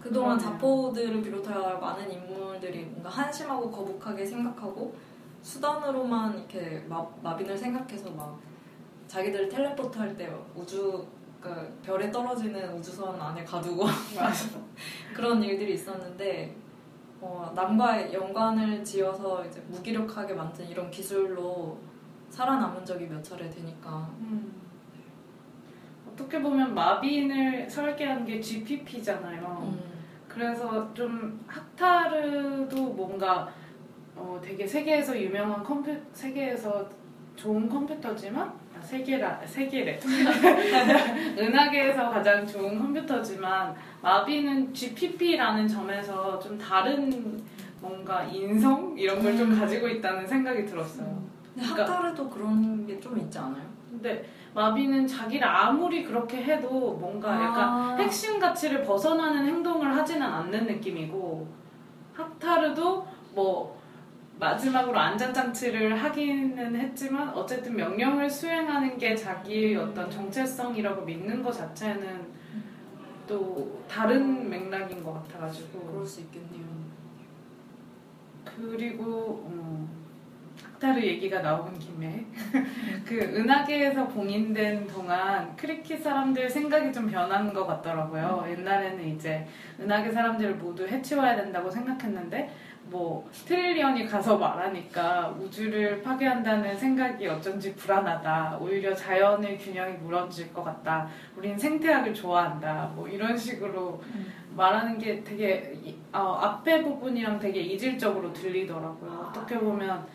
S3: 그동안. 자포들을 비롯하여 많은 인물들이 뭔가 한심하고 거북하게 생각하고 수단으로만 이렇게 마, 마빈을 생각해서 막 자기들 텔레포트 할 때 우주 그러니까 별에 떨어지는 우주선 안에 가두고. 그런 일들이 있었는데 어, 남과 연관을 지어서 이제 무기력하게 만든 이런 기술로 살아남은 적이 몇 차례 되니까
S2: 음. 어떻게 보면 마빈을 설계한 게 GPP잖아요.
S3: 음,
S2: 그래서 좀 학타르도 뭔가 어, 되게 세계에서 유명한 컴퓨 세계에서 좋은 컴퓨터지만 아, 세계라 세계래 은하계에서 가장 좋은 컴퓨터지만 마비는 GPP라는 점에서 좀 다른 뭔가 인성 이런 걸좀
S3: 음.
S2: 가지고 있다는 생각이 들었어요.
S3: 근데
S2: 그러니까-
S3: 학타르도 그런 게 좀 있지 않아요?
S2: 근데 마비는 자기를 아무리 그렇게 해도 뭔가 약간
S3: 아.
S2: 핵심 가치를 벗어나는 행동을 하지는 않는 느낌이고 학타르도 뭐 마지막으로 안전장치를 하기는 했지만 어쨌든 명령을 수행하는 게 자기의 어떤 정체성이라고 믿는 것 자체는 또 다른 맥락인 것 같아가지고
S3: 그럴 수 있겠네요.
S2: 그리고 어, 학타르 얘기가 나온 김에 그 은하계에서 봉인된 동안 크리킷 사람들 생각이 좀 변한 것 같더라고요. 옛날에는 이제 은하계 사람들을 모두 해치워야 된다고 생각했는데 뭐 트릴리언이 가서 말하니까 우주를 파괴한다는 생각이 어쩐지 불안하다. 오히려 자연의 균형이 무너질 것 같다. 우린 생태학을 좋아한다. 뭐 이런 식으로 말하는 게 되게 이- 어, 앞에 부분이랑 되게 이질적으로 들리더라고요. 어떻게 보면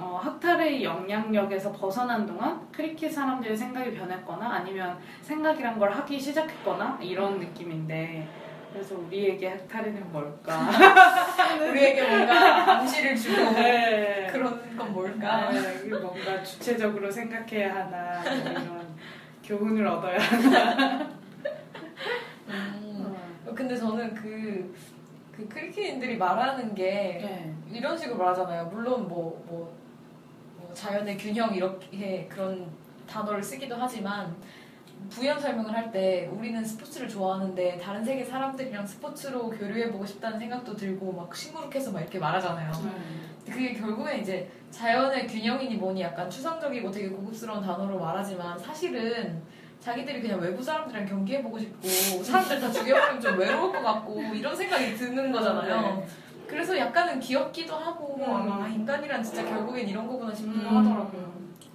S2: 어, 학타르의 영향력에서 벗어난 동안 크리켓 사람들의 생각이 변했거나 아니면 생각이란 걸 하기 시작했거나 이런 느낌인데 그래서 우리에게 학타르는 뭘까?
S1: 우리에게 뭔가 암시를 주고
S2: 네.
S1: 그런 건 뭘까?
S2: 네, 이게 뭔가 주체적으로 생각해야 하나 뭐 이런 교훈을 얻어야 하나
S1: 음. 근데 저는 그, 그 크리켓인들이 말하는 게
S2: 네.
S1: 이런 식으로 말하잖아요. 물론 뭐, 뭐, 뭐 자연의 균형 이렇게 그런 단어를 쓰기도 하지만 부연 설명을 할 때 우리는 스포츠를 좋아하는데 다른 세계 사람들이랑 스포츠로 교류해보고 싶다는 생각도 들고 막 시무룩해서 막 이렇게 말하잖아요. 그게 결국엔 이제 자연의 균형이니 뭐니 약간 추상적이고 되게 고급스러운 단어로 말하지만 사실은 자기들이 그냥 외부 사람들이랑 경기해보고 싶고 사람들 다 죽여버리면 좀 외로울 것 같고 이런 생각이 드는 거잖아요. 그래서 약간은 귀엽기도 하고
S2: 음.
S1: 아, 인간이란 진짜 결국엔 이런 거구나 싶기도
S2: 음.
S1: 하더라고요.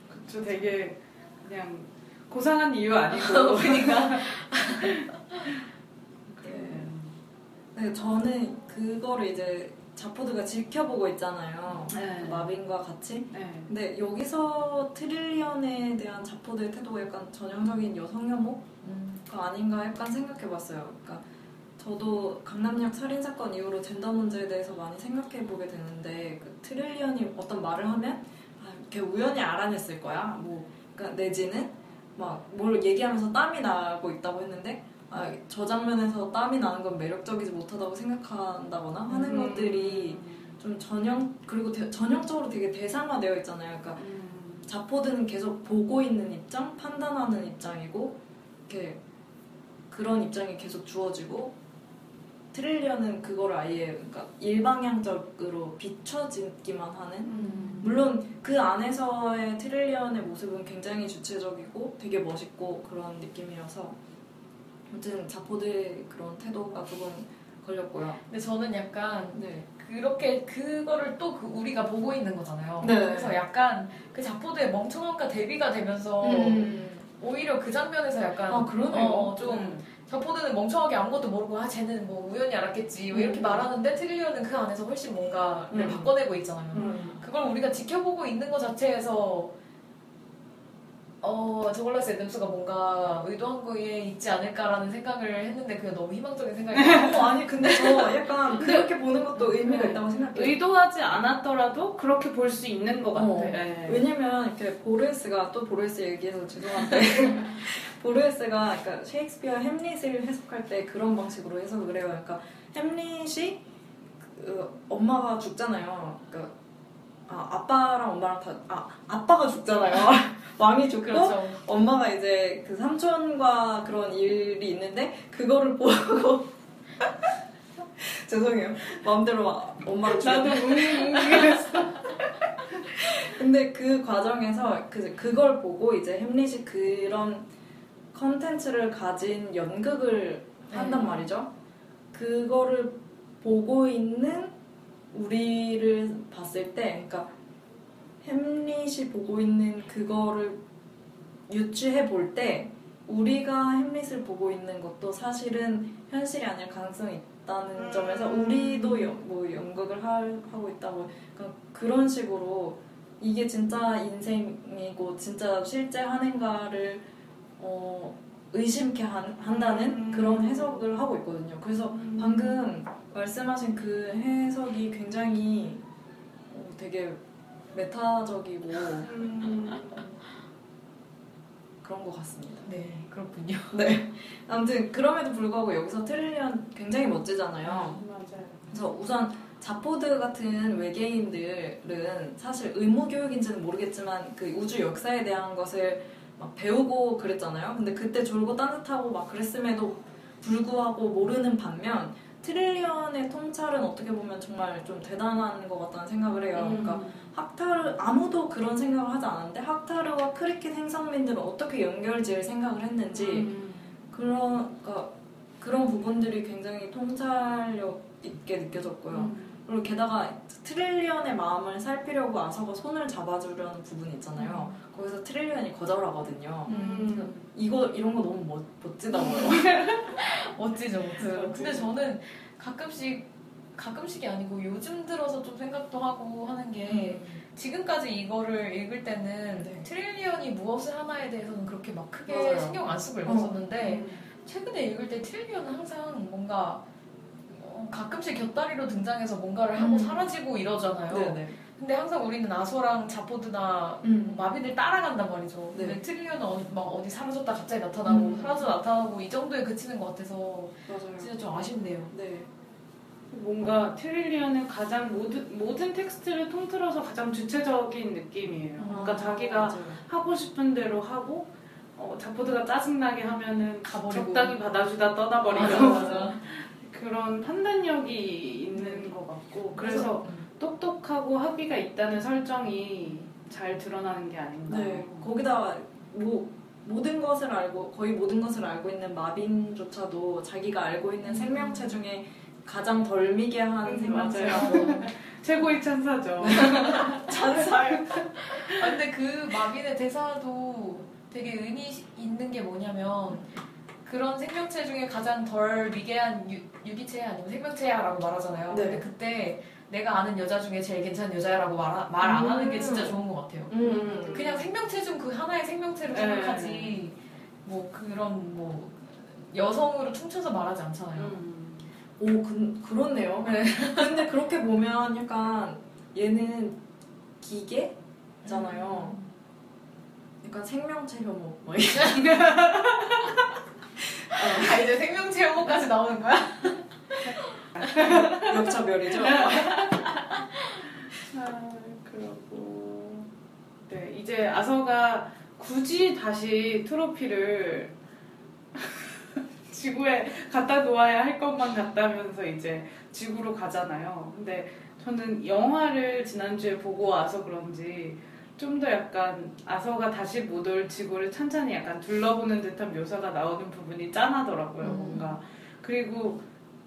S2: 그쵸 되게 그냥 고상한 이유 아니고
S1: 그러니까
S2: 네.
S3: 네, 저는 그거를 이제 자포드가 지켜보고 있잖아요.
S2: 네.
S3: 마빈과 같이.
S2: 네.
S3: 근데 여기서 트릴리언에 대한 자포드의 태도가 약간 전형적인 여성 혐오가
S1: 음.
S3: 아닌가 약간 생각해봤어요. 그러니까 저도 강남역 살인 사건 이후로 젠더 문제에 대해서 많이 생각해 보게 되는데 그 트릴리언이 어떤 말을 하면 아, 이렇게 우연히 알아냈을 거야. 뭐 그러니까 내지는 막 뭘 얘기하면서 땀이 나고 있다고 했는데 아, 저 장면에서 땀이 나는 건 매력적이지 못하다고 생각한다거나 하는
S2: 음.
S3: 것들이 좀 전형 그리고 대- 전형적으로 되게 대상화되어 있잖아요. 그러니까
S2: 음.
S3: 자포드는 계속 보고 있는 입장, 판단하는 입장이고 이렇게 그런 입장이 계속 주어지고 트릴리언은 그걸 아예 그러니까 일방향적으로 비춰지기만 하는
S1: 음.
S3: 물론 그 안에서의 트릴리언의 모습은 굉장히 주체적이고 되게 멋있고 그런 느낌이어서 아무튼 자포드의 그런 태도가 조금 걸렸고요.
S1: 근데 저는 약간
S3: 네.
S1: 그렇게 그거를 또 그 우리가 보고 있는 거잖아요.
S3: 네.
S1: 그래서 약간 그 자포드의 멍청함과 대비가 되면서 오히려 그 장면에서 약간
S3: 아 그러네요.
S1: 어, 좀 자포드는 멍청하게 아무것도 모르고 아 쟤는 뭐 우연히 알았겠지 뭐 이렇게
S3: 음.
S1: 말하는데 트릴리언은 그 안에서 훨씬 뭔가를
S3: 음.
S1: 바꿔내고 있잖아요.
S3: 음.
S1: 그걸 우리가 지켜보고 있는 것 자체에서 어 저글라스 애덤스가 뭔가 의도한 거에 있지 않을까라는 생각을 했는데 그게 너무 희망적인 생각이
S3: 어, 아니 근데 저 약간 그렇게 보는 것도 의미가 있다고 생각해요.
S2: 의도하지 않았더라도 그렇게 볼 수 있는 것 같아.
S3: 어.
S2: 네.
S3: 왜냐면 이렇게 보르헤스가 또 보르헤스 얘기해서 죄송한데 보르헤스가 그러니까 셰익스피어 햄릿을 해석할 때 그런 방식으로 해석을 해요. 그러니까 햄릿이 그 엄마가 죽잖아요. 그러니까 아, 아빠랑 엄마랑 다 아, 아빠가 죽잖아요. 왕이 죽고
S1: 그렇죠.
S3: 엄마가 이제 그 삼촌과 그런 일이 있는데 그거를 보고 죄송해요. 마음대로 엄마를 죽였
S2: 나도 웅웅했어.
S3: 근데 그 과정에서 그, 그걸 보고 이제 햄릿이 그런 컨텐츠를 가진 연극을 한단
S1: 네.
S3: 말이죠. 그거를 보고 있는 우리를 봤을 때, 그러니까 햄릿이 보고 있는 그거를 유추해 볼 때, 우리가 햄릿을 보고 있는 것도 사실은 현실이 아닐 가능성이 있다는
S2: 음.
S3: 점에서 우리도 연, 뭐 연극을 할- 하고 있다고 그러니까 그런 식으로 이게 진짜 인생이고 진짜 실제 한행가를 어, 의심케 한, 한다는
S2: 음.
S3: 그런 해석을 하고 있거든요. 그래서
S2: 음.
S3: 방금 말씀하신 그 해석이 굉장히 어, 되게 메타적이고
S2: 음.
S3: 그런 것 같습니다.
S1: 네 그렇군요.
S3: 네. 아무튼 그럼에도 불구하고 여기서 트릴리언 굉장히 멋지잖아요.
S2: 맞아요.
S3: 그래서 우선 자포드 같은 외계인들은 사실 의무 교육인지는 모르겠지만 그 우주 역사에 대한 것을 막 배우고 그랬잖아요. 근데 그때 졸고 따뜻하고 막 그랬음에도 불구하고 모르는 반면 트릴리언의 통찰은 어떻게 보면 정말 좀 대단한 것 같다는 생각을 해요. 그러니까 학타르 아무도 그런 생각을 하지 않았는데 학타르와 크리켓 행성민들은 어떻게 연결지을 생각을 했는지
S2: 음.
S3: 그런 그러니까 그런 부분들이 굉장히 통찰력 있게 느껴졌고요.
S2: 음.
S3: 그리고 게다가 트릴리언의 마음을 살피려고 아서가 손을 잡아주려는 부분이 있잖아요. 거기서 트릴리언이 거절하거든요.
S2: 음.
S3: 이거 이런 거 너무 멋, 멋지다고요.
S1: 멋지죠, 멋지죠.
S3: 네,
S1: 근데 저는 가끔씩 가끔씩이 아니고 요즘 들어서 좀 생각도 하고 하는 게 지금까지 이거를 읽을 때는
S3: 네.
S1: 트릴리언이 무엇을 하나에 대해서는 그렇게 막 크게
S3: 맞아요.
S1: 신경 안 쓰고 읽었었는데 최근에 읽을 때 트릴리언은 항상 뭔가 어, 가끔씩 곁다리로 등장해서 뭔가를 하고
S3: 음.
S1: 사라지고 이러잖아요.
S3: 네네.
S1: 근데 항상 우리는 아서랑 자포드나
S3: 음.
S1: 마빈을 따라간단 말이죠.
S3: 네.
S1: 근데 트릴리언은 어디, 막 어디 사라졌다 갑자기 나타나고
S3: 음.
S1: 사라져 나타나고 이 정도에 그치는 것 같아서
S3: 맞아요.
S1: 진짜 좀 아쉽네요.
S3: 네.
S2: 뭔가 트릴리언은 가장 모든 모든 텍스트를 통틀어서 가장 주체적인 느낌이에요. 그러니까
S3: 아,
S2: 자기가
S3: 맞아요.
S2: 하고 싶은 대로 하고 어, 자포드가 짜증나게 하면은
S1: 가버리고.
S2: 적당히 받아주다 떠나버리고
S1: 맞아, 맞아.
S2: 그런 판단력이 있는 것 같고 그래서
S1: 음.
S2: 똑똑하고 학위가 있다는 설정이 잘 드러나는 게 아닌가.
S3: 네. 거기다 뭐 모든 것을 알고 거의 모든 것을 알고 있는 마빈조차도 자기가 알고 있는 생명체 중에 가장 덜 미개한
S2: 음,
S3: 생명체라고
S2: 최고의 찬사죠.
S3: 찬사요.
S1: 아, 근데 그 마빈의 대사도 되게 의미 있는 게 뭐냐면 그런 생명체 중에 가장 덜 미개한 유, 유기체야 아니면 생명체야라고 말하잖아요.
S3: 네.
S1: 근데 그때 내가 아는 여자 중에 제일 괜찮은 여자야라고 말 안 하는 게 진짜 좋은 것 같아요.
S3: 음.
S1: 그냥 생명체 중 그 하나의 생명체로
S2: 네.
S1: 생각하지 뭐 그런 뭐 여성으로 퉁쳐서 말하지 않잖아요.
S2: 음.
S3: 오, 그, 그렇네요.
S1: 네.
S3: 근데 그렇게 보면 약간 얘는 기계잖아요. 약간 생명체 혐오. 뭐
S1: 아 이제 생명체 혐오까지 나오는 거야?
S3: 역차별이죠.
S2: 아, 그러고 네 이제 아서가 굳이 다시 트로피를 지구에 갖다 놓아야 할 것만 같다면서 이제 지구로 가잖아요. 근데 저는 영화를 지난주에 보고 와서 그런지 좀 더 약간 아서가 다시 못 올 지구를 찬찬히 약간 둘러보는 듯한 묘사가 나오는 부분이 짠하더라고요,
S1: 음.
S2: 뭔가. 그리고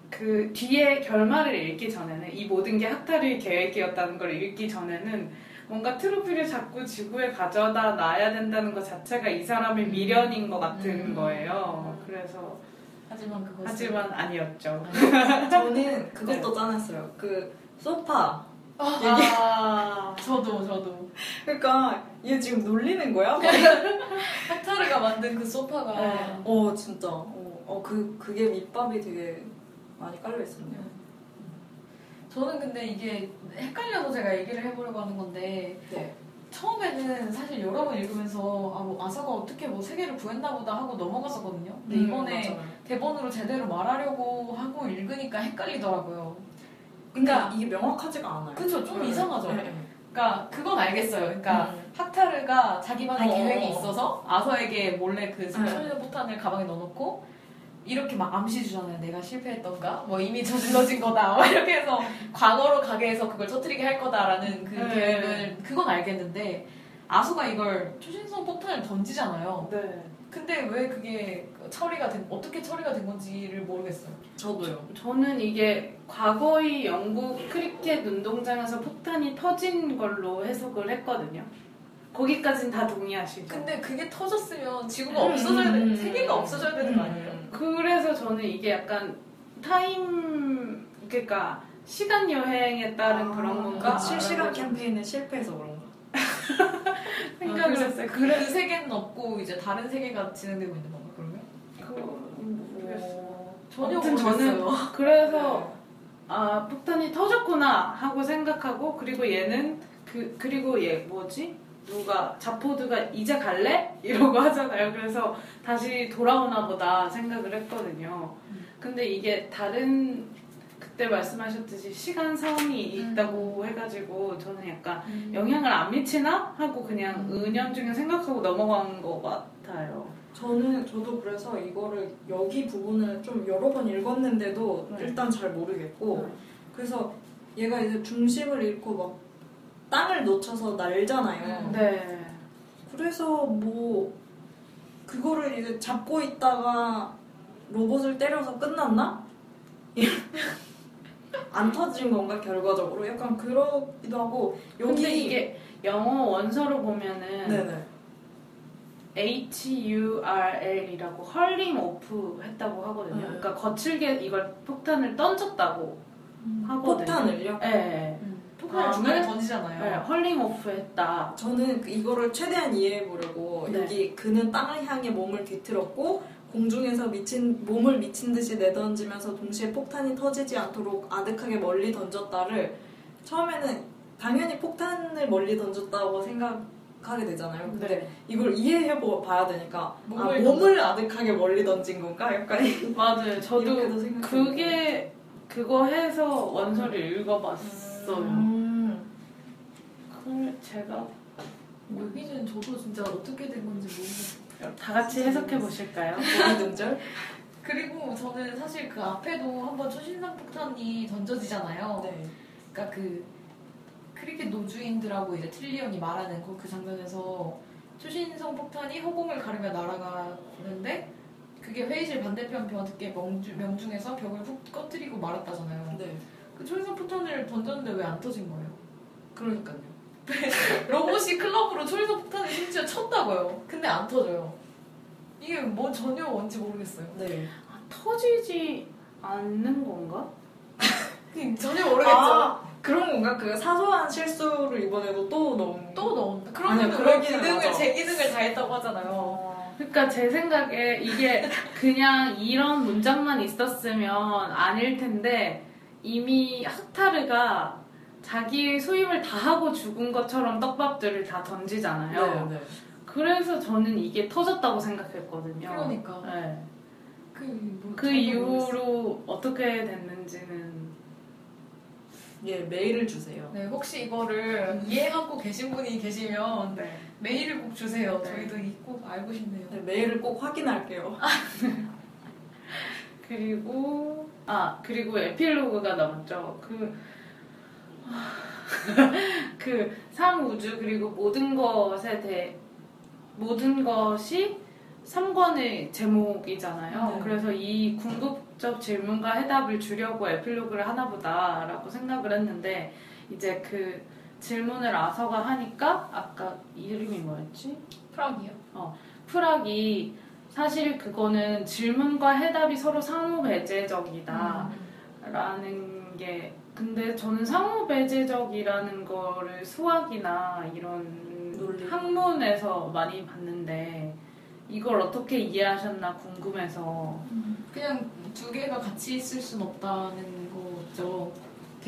S2: 그 뒤에 결말을 읽기 전에는 이 모든 게 학탈의 계획이었다는 걸 읽기 전에는 뭔가 트로피를 자꾸 지구에 가져다 놔야 된다는 것 자체가 이 사람의 미련인 것 같은
S1: 음.
S2: 거예요. 그래서
S1: 하지만 그것은
S2: 하지만 아니었죠.
S3: 저는 그것도 짠했어요. 그 소파.
S2: 아,
S1: 저도 저도
S3: 그러니까 얘 지금 놀리는 거야?
S1: 하타르가 만든 그 소파가
S2: 네.
S3: 어 진짜. 어, 어, 그 그게 밑밥이 되게 많이 깔려 있었네요.
S1: 저는 근데 이게 헷갈려서 제가 얘기를 해보려고 하는 건데
S3: 네.
S1: 처음에는 사실 여러 번 읽으면서 아, 뭐 아사가 어떻게 뭐 세계를 구했나 보다 하고 넘어갔었거든요. 근데
S3: 음,
S1: 이번에
S3: 맞아요.
S1: 대본으로 제대로 말하려고 하고 읽으니까 헷갈리더라고요.
S3: 근데
S1: 그러니까
S3: 이게 명확하지가 않아요.
S1: 그쵸, 좀
S3: 네.
S1: 이상하죠.
S3: 네, 네.
S1: 그러니까 그건 알겠어요. 그러니까
S3: 음.
S1: 학타르가 자기만의
S3: 어,
S1: 계획이
S3: 어, 어.
S1: 있어서 아서에게 몰래 그
S3: 네.
S1: 천연 포탄을 가방에 넣어놓고 이렇게 막 암시 주잖아요. 내가 실패했던가, 뭐 이미 저질러진 거다, 막 이렇게 해서 과거로 가게 해서 그걸 터뜨리게 할 거다라는 그
S2: 네.
S1: 계획을 그건 알겠는데 아서가 이걸 초신성 포탄을 던지잖아요.
S2: 네.
S1: 근데 왜 그게 처리가 된 어떻게 처리가 된 건지를 모르겠어요.
S3: 저도요.
S2: 저는 이게 과거의 영국 크리켓 운동장에서 폭탄이 터진 걸로 해석을 했거든요. 거기까진 다 동의하시죠?
S1: 근데 그게 터졌으면 지구가
S3: 음,
S1: 없어져야 돼,
S3: 음,
S1: 세계가
S3: 음,
S1: 없어져야 되는 거 아니에요?
S3: 음.
S2: 그래서 저는 이게 약간 타임 그러니까 시간 여행에 따른
S3: 아,
S2: 그런 건가?
S3: 그 실시간 캠페인은 실패해서 그런 가?
S2: 생각을
S1: 아, 그래서
S2: 했어요.
S1: 그, 그 세계는 없고 이제 다른 세계가 진행되고 있는 건가 그러면?
S2: 그, 모르겠어요.
S1: 전혀
S2: 아무튼
S1: 모르겠어요.
S2: 그래서 아 폭탄이 터졌구나 하고 생각하고 그리고 얘는 그 그리고 얘 뭐지 누가 자포드가 이제 갈래 이러고 하잖아요. 그래서 다시 돌아오나 보다 생각을 했거든요.
S1: 음.
S2: 근데 이게 다른 그때 말씀하셨듯이 시간 상이
S1: 음.
S2: 있다고 해가지고 저는 약간
S1: 음.
S2: 영향을 안 미치나 하고 그냥
S1: 음.
S2: 은연중에 생각하고 넘어간 것 같아요.
S3: 저는 저도 그래서 이거를 여기 부분을 좀 여러 번 읽었는데도
S2: 네.
S3: 일단 잘 모르겠고
S2: 네.
S3: 그래서 얘가 이제 중심을 잃고 막 땅을 놓쳐서 날잖아요.
S2: 네.
S3: 그래서 뭐 그거를 이제 잡고 있다가 로봇을 때려서 끝났나? 안 터진 건가 결과적으로 약간 그러기도 하고 여기
S2: 근데 이게 영어 원서로 보면은
S3: 네네
S2: H-U-R-L이라고 헐링 오프 했다고 하거든요.
S3: 네.
S2: 그러니까 거칠게 이걸 폭탄을 던졌다고 하거든요.
S3: 폭탄을요?
S2: 네.
S1: 음. 폭탄을
S2: 다음에-
S1: 중간에
S2: 네.
S1: 던지잖아요.
S2: 헐링 오프 했다.
S3: 저는 그 이거를 최대한 이해해 보려고
S2: 네.
S3: 여기 그는 땅을 향해 몸을 뒤틀었고 공중에서 미친 몸을 미친 듯이 내던지면서 동시에 폭탄이 터지지 않도록 아득하게 멀리 던졌다를 처음에는 당연히 폭탄을 멀리 던졌다고 생각하게 되잖아요. 근데
S2: 네.
S3: 이걸 이해해 보- 봐야 되니까
S1: 몸을
S3: 아, 몸을 아득하게 멀리 던진 건가? 약간
S2: 맞아요. 저도. 그게 그거 해서 원서를 읽어봤어요.
S3: 음.
S2: 그걸 제가
S1: 여기는 저도 진짜 어떻게 된 건지 모르겠어요.
S2: 다 같이 해석해 보실까요?
S3: 어리둥절?
S1: 그리고 저는 사실 그 앞에도 한번 초신성 폭탄이 던져지잖아요.
S3: 네.
S1: 그러니까 그 크리켓 노주인들하고 이제 트릴리언이 말하는 그, 그 장면에서 초신성 폭탄이 허공을 가르며 날아가는데 그게 회의실 반대편 벽에 명중, 명중에서 벽을 훅 꺼뜨리고 말았다잖아요.
S3: 네.
S1: 그 초신성 폭탄을 던졌는데 왜 안 터진 거예요?
S3: 그러니까요.
S1: 로봇이 클럽으로 초신성 폭탄을 심지어 쳤다고요. 근데 안 터져요. 이게 뭐 전혀 뭔지 모르겠어요.
S3: 네.
S2: 아, 터지지 않는 건가?
S1: 전혀 모르겠죠.
S3: 아, 그런 건가? 그 사소한 실수를 이번에도 또 너무
S1: 또 넣은
S3: 아니요,
S1: 그러면 왜
S3: 그러기는
S1: 기능을
S3: 맞아.
S1: 제 기능을 다 했다고 하잖아요.
S2: 어, 그러니까 제 생각에 이게 그냥 이런 문장만 있었으면 아닐 텐데 이미 하타르가 자기의 수입을 다 하고 죽은 것처럼 떡밥들을 다 던지잖아요.
S3: 네, 네.
S2: 그래서 저는 이게 터졌다고 생각했거든요.
S1: 그러니까
S2: 네.
S1: 그, 뭐
S2: 그. 이후로 어떻게 됐는지는
S3: 예, 메일을 주세요.
S1: 네, 혹시 이거를 이해하고 계신 분이 계시면
S2: 네.
S1: 메일을 꼭 주세요.
S2: 네.
S1: 저희도 이꼭 알고 싶네요.
S3: 네, 메일을 꼭 확인할게요.
S2: 그리고 아 그리고 에필로그가 남았죠. 그. 그 상우주 그리고 모든 것에 대해 모든 것이 3권의 제목이잖아요.
S1: 네.
S2: 그래서 이 궁극적 질문과 해답을 주려고 에필로그를 하나보다라고 생각을 했는데 이제 그 질문을 아서가 하니까 아까 이름이 뭐였지?
S1: 프랑이요.
S2: 프락이 사실 그거는 질문과 해답이 서로 상호 배제적이다.
S1: 음.
S2: 라는 게 근데 저는 상호 배제적이라는 거를 수학이나 이런
S3: 논리.
S2: 학문에서 많이 봤는데 이걸 어떻게 이해하셨나 궁금해서
S1: 그냥 두 개가 같이 있을 순 없다는 거죠.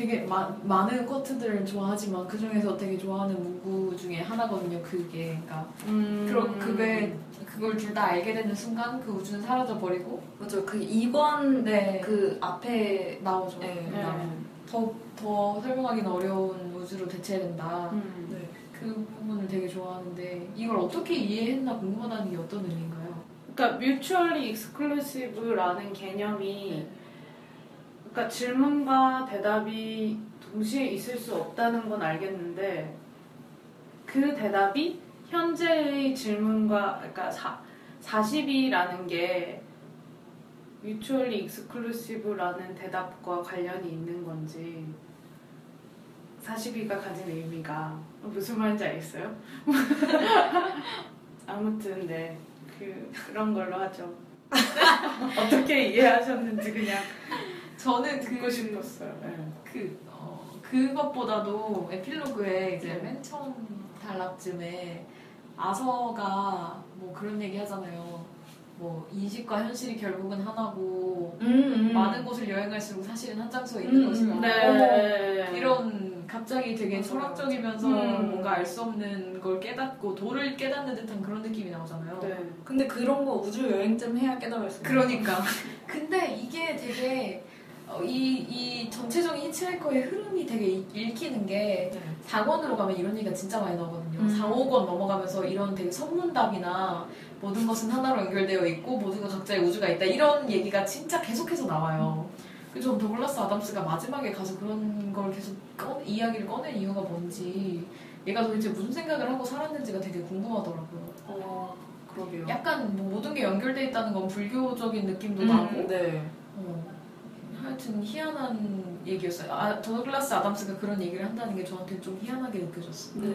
S1: 되게 마, 많은 쿼트들을 좋아하지만 그 중에서 되게 좋아하는 문구 중에 하나거든요. 그게 그러니까
S2: 음...
S1: 그러, 그게 그걸 둘 다 알게 되는 순간 그 우주는 사라져 버리고
S3: 맞아요. 그 2권 네그 앞에
S1: 나오죠.
S3: 네,
S2: 네.
S3: 나온.
S1: 더, 더 설명하기는 어려운 우주로 대체된다.
S2: 음.
S3: 네.
S1: 그 부분을 되게 좋아하는데 이걸 어떻게 이해했나 궁금하다는 게 어떤 의미인가요?
S2: 그러니까 mutually exclusive라는 개념이
S1: 네.
S2: 그러니까 질문과 대답이 동시에 있을 수 없다는 건 알겠는데 그 대답이 현재의 질문과 그러니까 사, 40이라는 게 mutually exclusive라는 대답과 관련이 있는 건지 42가 가진 의미가 무슨 말인지 알겠어요? 아무튼 네 그, 그런 걸로 하죠. 어떻게 이해하셨는지 그냥
S1: 저는
S2: 듣고 싶었어요. 네.
S1: 그, 어, 그것보다도 에필로그에 이제
S2: 네.
S1: 맨 처음 단락쯤에 아서가 뭐 그런 얘기 하잖아요. 뭐 인식과 현실이 결국은 하나고
S3: 음, 음.
S1: 많은 곳을 여행할수록 사실은 한 장소에 있는
S3: 음,
S1: 것이다.
S2: 네.
S1: 어머, 이런 갑자기 되게. 철학적이면서
S2: 음.
S1: 뭔가 알 수 없는 걸 깨닫고 도를 깨닫는 듯한 그런 느낌이 나오잖아요.
S2: 네.
S3: 근데 그런 거 우주 여행쯤 해야 깨달을 수 있어요.
S1: 그러니까. 근데 이게 되게 어, 이, 이 전체적인 히치하이커의 흐름이 되게 이- 읽히는 게
S3: 네.
S1: 4권으로 가면 이런 얘기가 진짜 많이 나오거든요.
S3: 음.
S1: 4, 5권 넘어가면서 이런 되게 선문답이나 모든 것은 하나로 연결되어 있고 모두가 각자의 우주가 있다 이런 얘기가 진짜 계속해서 나와요. 그래서 전 더글라스 아담스가 마지막에 가서 그런 걸 계속 꺼, 이야기를 꺼낸 이유가 뭔지 얘가 도대체 무슨 생각을 하고 살았는지가 되게 궁금하더라고요.
S2: 어, 그러게요.
S1: 약간 뭐 모든 게 연결돼 있다는 건 불교적인 느낌도
S2: 음.
S1: 나고
S3: 네.
S1: 어, 하여튼 희한한 얘기였어요. 아, 더글라스 아담스가 그런 얘기를 한다는 게 저한테 좀 희한하게 느껴졌어요.
S3: 네.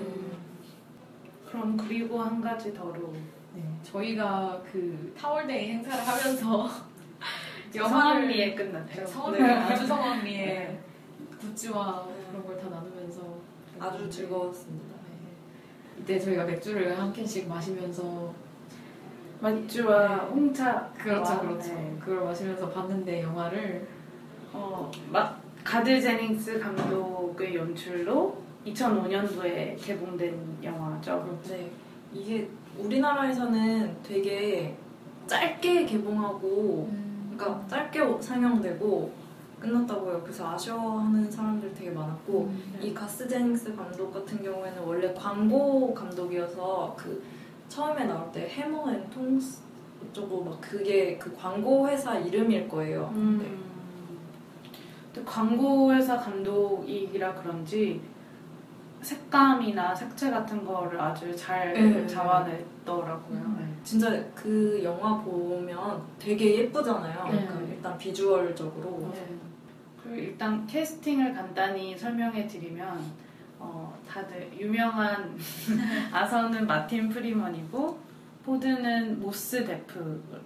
S2: 그럼 그리고 한 가지 더로
S1: 네, 저희가 그 타월데이 행사를 하면서
S2: 성황리에 끝났죠.
S1: 성황리
S3: 네.
S1: 아주 성황리에
S2: 네.
S1: 굿즈와
S3: 네.
S1: 그런 걸 다 나누면서
S3: 아주 즐거웠습니다.
S1: 네. 이때 저희가 맥주를 한 캔씩 마시면서
S2: 맥주와
S1: 네.
S2: 홍차
S1: 그렇죠
S2: 와,
S1: 그렇죠
S2: 네.
S1: 그걸 마시면서 봤는데 영화를
S2: 어, 막 가드 제닝스 감독의 연출로 2005년도에 개봉된 영화죠.
S3: 네. 이게 우리나라에서는 되게 짧게 개봉하고 그러니까 짧게 상영되고 끝났다고 옆에서 아쉬워하는 사람들 되게 많았고
S1: 음.
S3: 이 가스 제닝스 감독 같은 경우에는 원래 광고 감독이어서 그 처음에 나올 때 Hammer and Tongs 어쩌고 막 그게 그 광고 회사 이름일 거예요.
S2: 음.
S3: 네.
S2: 근데 광고 회사 감독이라 그런지 색감이나 색채 같은 거를 아주 잘
S3: 네.
S2: 잡아냈더라고요.
S1: 음.
S2: 네.
S3: 진짜 그 영화 보면 되게 예쁘잖아요.
S2: 네.
S3: 그러니까 일단 비주얼적으로
S2: 네. 그리고 일단 캐스팅을 간단히 설명해 드리면 어, 다들 유명한 아서는 마틴 프리먼이고 포드는 모스 데프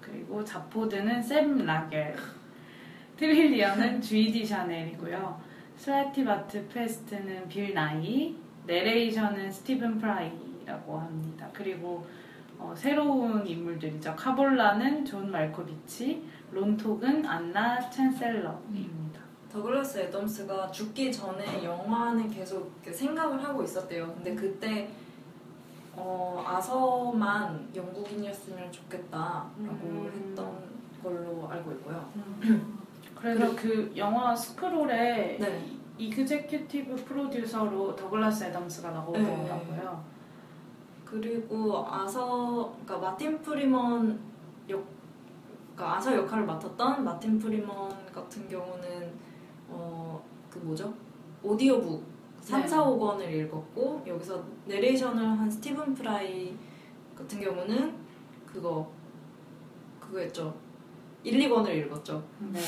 S2: 그리고 자포드는 샘 락웰 트릴리언은 주이 디샤넬이고요 슬라티바트패스트는 빌 나이 내레이션은 스티븐 프라이라고 합니다 그리고 어, 새로운 인물들이죠. 카불라는 존 말코비치, 론톡은 안나 챈셀러입니다.
S3: 더글라스 애덤스가 죽기 전에 영화는 계속 생각을 하고 있었대요. 근데 그때 어, 아서만 영국인이었으면 좋겠다라고
S2: 음.
S3: 했던 걸로 알고 있고요.
S2: 그래서 그 영화 스크롤에
S3: 네.
S2: executive 프로듀서로 더글라스 애덤스가 나오더라고요.
S3: 그리고 아서, 그러니까 마틴 프리먼 역, 그러니까 아서 역할을 맡았던 마틴 프리먼 같은 경우는 어, 그 뭐죠? 오디오북 3,
S2: 네.
S3: 4, 5권을 읽었고 여기서 내레이션을 한 스티븐 프라이 같은 경우는 그거 그거였죠. 1, 2권을 읽었죠.
S2: 네.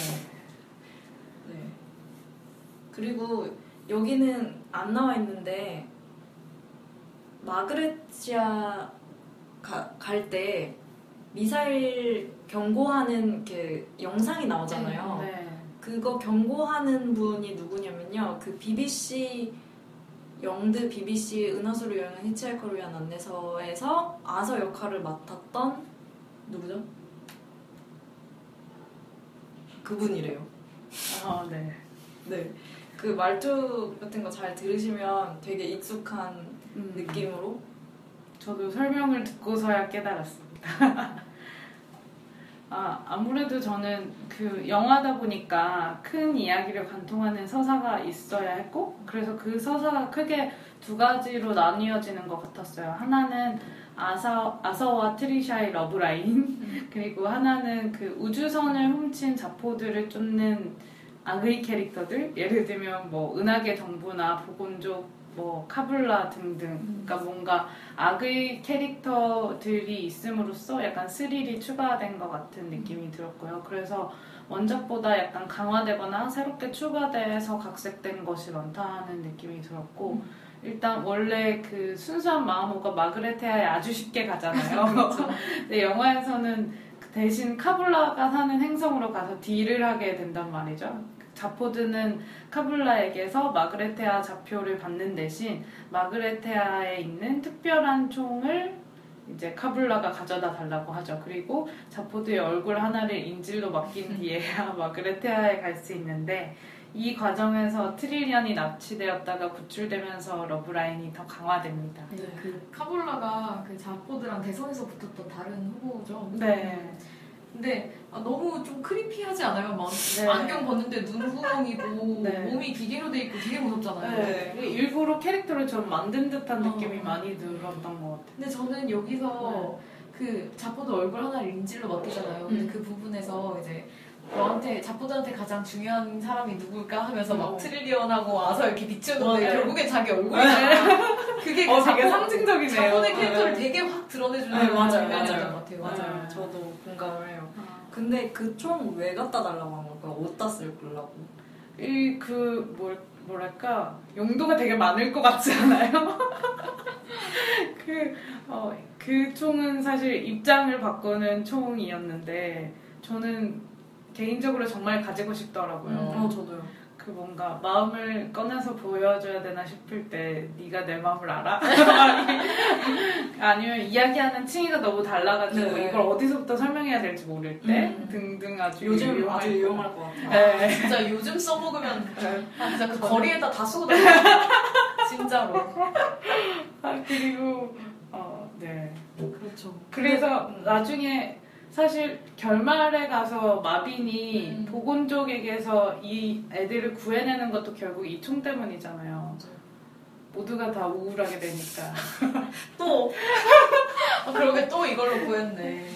S3: 네. 그리고 여기는 안 나와 있는데 마그레치아 갈 때 미사일 경고하는 그 영상이 나오잖아요.
S2: 네.
S3: 그거 경고하는 분이 누구냐면요. 그 BBC 영드 BBC 은하수를 여행한 히치하이커를 위한 안내서에서 아서 역할을 맡았던 누구죠? 그분이래요.
S2: 아, 네.
S3: 네. 그 말투 같은 거 잘 들으시면 되게 익숙한
S2: 음,
S3: 느낌으로
S2: 저도 설명을 듣고서야 깨달았습니다. 아, 아무래도 저는 그 영화다 보니까 큰 이야기를 관통하는 서사가 있어야 했고, 그래서 그 서사가 크게 두 가지로 나뉘어지는 것 같았어요. 하나는 아사, 아서와 트리샤의 러브라인, 그리고 하나는 그 우주선을 훔친 자포들을 쫓는 악의 캐릭터들, 예를 들면 뭐 은하계 정부나 보건족, 뭐 카블라 등등, 그러니까 뭔가 악의 캐릭터들이 있음으로써 약간 스릴이 추가된 것 같은 느낌이 들었고요. 그래서 원작보다 약간 강화되거나 새롭게 추가돼서 각색된 것이 많다는 느낌이 들었고 일단 원래 그 순수한 마음호가 마그레테아에 아주 쉽게 가잖아요. 근데 영화에서는 대신 카불라가 사는 행성으로 가서 deal을 하게 된단 말이죠. 자포드는 카불라에게서 마그레테아 좌표를 받는 대신 마그레테아에 있는 특별한 총을 이제 카불라가 가져다 달라고 하죠. 그리고 자포드의 얼굴 하나를 인질로 맡긴 뒤에야 마그레테아에 갈 수 있는데 이 과정에서 트릴리언이 납치되었다가 구출되면서 러브라인이 더 강화됩니다.
S1: 네, 그 카볼라가 그 자포드랑 대선에서 붙었던 다른 후보죠.
S2: 네.
S1: 근데 아, 너무 좀 크리피하지 않아요? 막
S2: 네.
S1: 안경 벗는데 눈 후렁이고
S2: 네.
S1: 몸이 기계로 돼 있고 되게 무섭잖아요.
S3: 네.
S2: 일부러 캐릭터를 좀 만든 듯한
S1: 어.
S2: 느낌이 많이 들었던 것 같아요.
S1: 근데 저는 여기서 그 자포드 얼굴 하나를 인질로 맡기잖아요. 근데
S3: 음.
S1: 그 부분에서 이제 너한테 자포드한테 가장 중요한 사람이 누굴까 하면서 막
S2: 어.
S1: 트릴리언하고 와서 이렇게 비추는데
S2: 네.
S1: 결국엔 자기 얼굴이잖아. 그게
S2: 어,
S1: 그
S2: 되게 상징적이네요.
S1: 캐릭터를
S2: 네.
S1: 되게 확 드러내주는
S3: 네, 맞아요, 맞아요.
S1: 것 같아요.
S3: 맞아요.
S2: 네.
S3: 저도 공감을 해요.
S2: 아.
S3: 근데 그 총 왜 갖다 달라고 한 걸까요? 어디다 쓸 거라고?
S2: 이 그 뭘 뭐랄까 용도가 되게 많을 것 같지 않아요? 그 어 그 총은 사실 입장을 바꾸는 총이었는데 저는 개인적으로 정말 가지고 싶더라고요.
S1: 음.
S3: 어, 저도요.
S2: 그 뭔가 마음을 꺼내서 보여줘야 되나 싶을 때 네가 내 마음을 알아? 아니면 이야기하는 층위가 너무 달라가지고
S3: 네.
S2: 이걸 어디서부터 설명해야 될지 모를 때
S1: 음.
S2: 등등 아주
S3: 요즘
S2: 유용할
S3: 아주
S2: 것
S3: 유용할 것 같아요.
S2: 네.
S1: 진짜 요즘 써먹으면
S2: 네.
S1: 아, 진짜 그 거리에다 다 쓰고 다녀. 진짜로.
S2: 아 그리고 어 네.
S1: 그렇죠.
S2: 그래서
S1: 음.
S2: 나중에 사실 결말에 가서 마빈이
S1: 음.
S2: 보건족에게서 이 애들을 구해내는 것도 결국 이 총 때문이잖아요. 모두가 다 우울하게 되니까.
S1: 또. 아, 그러게 또 이걸로 보였네.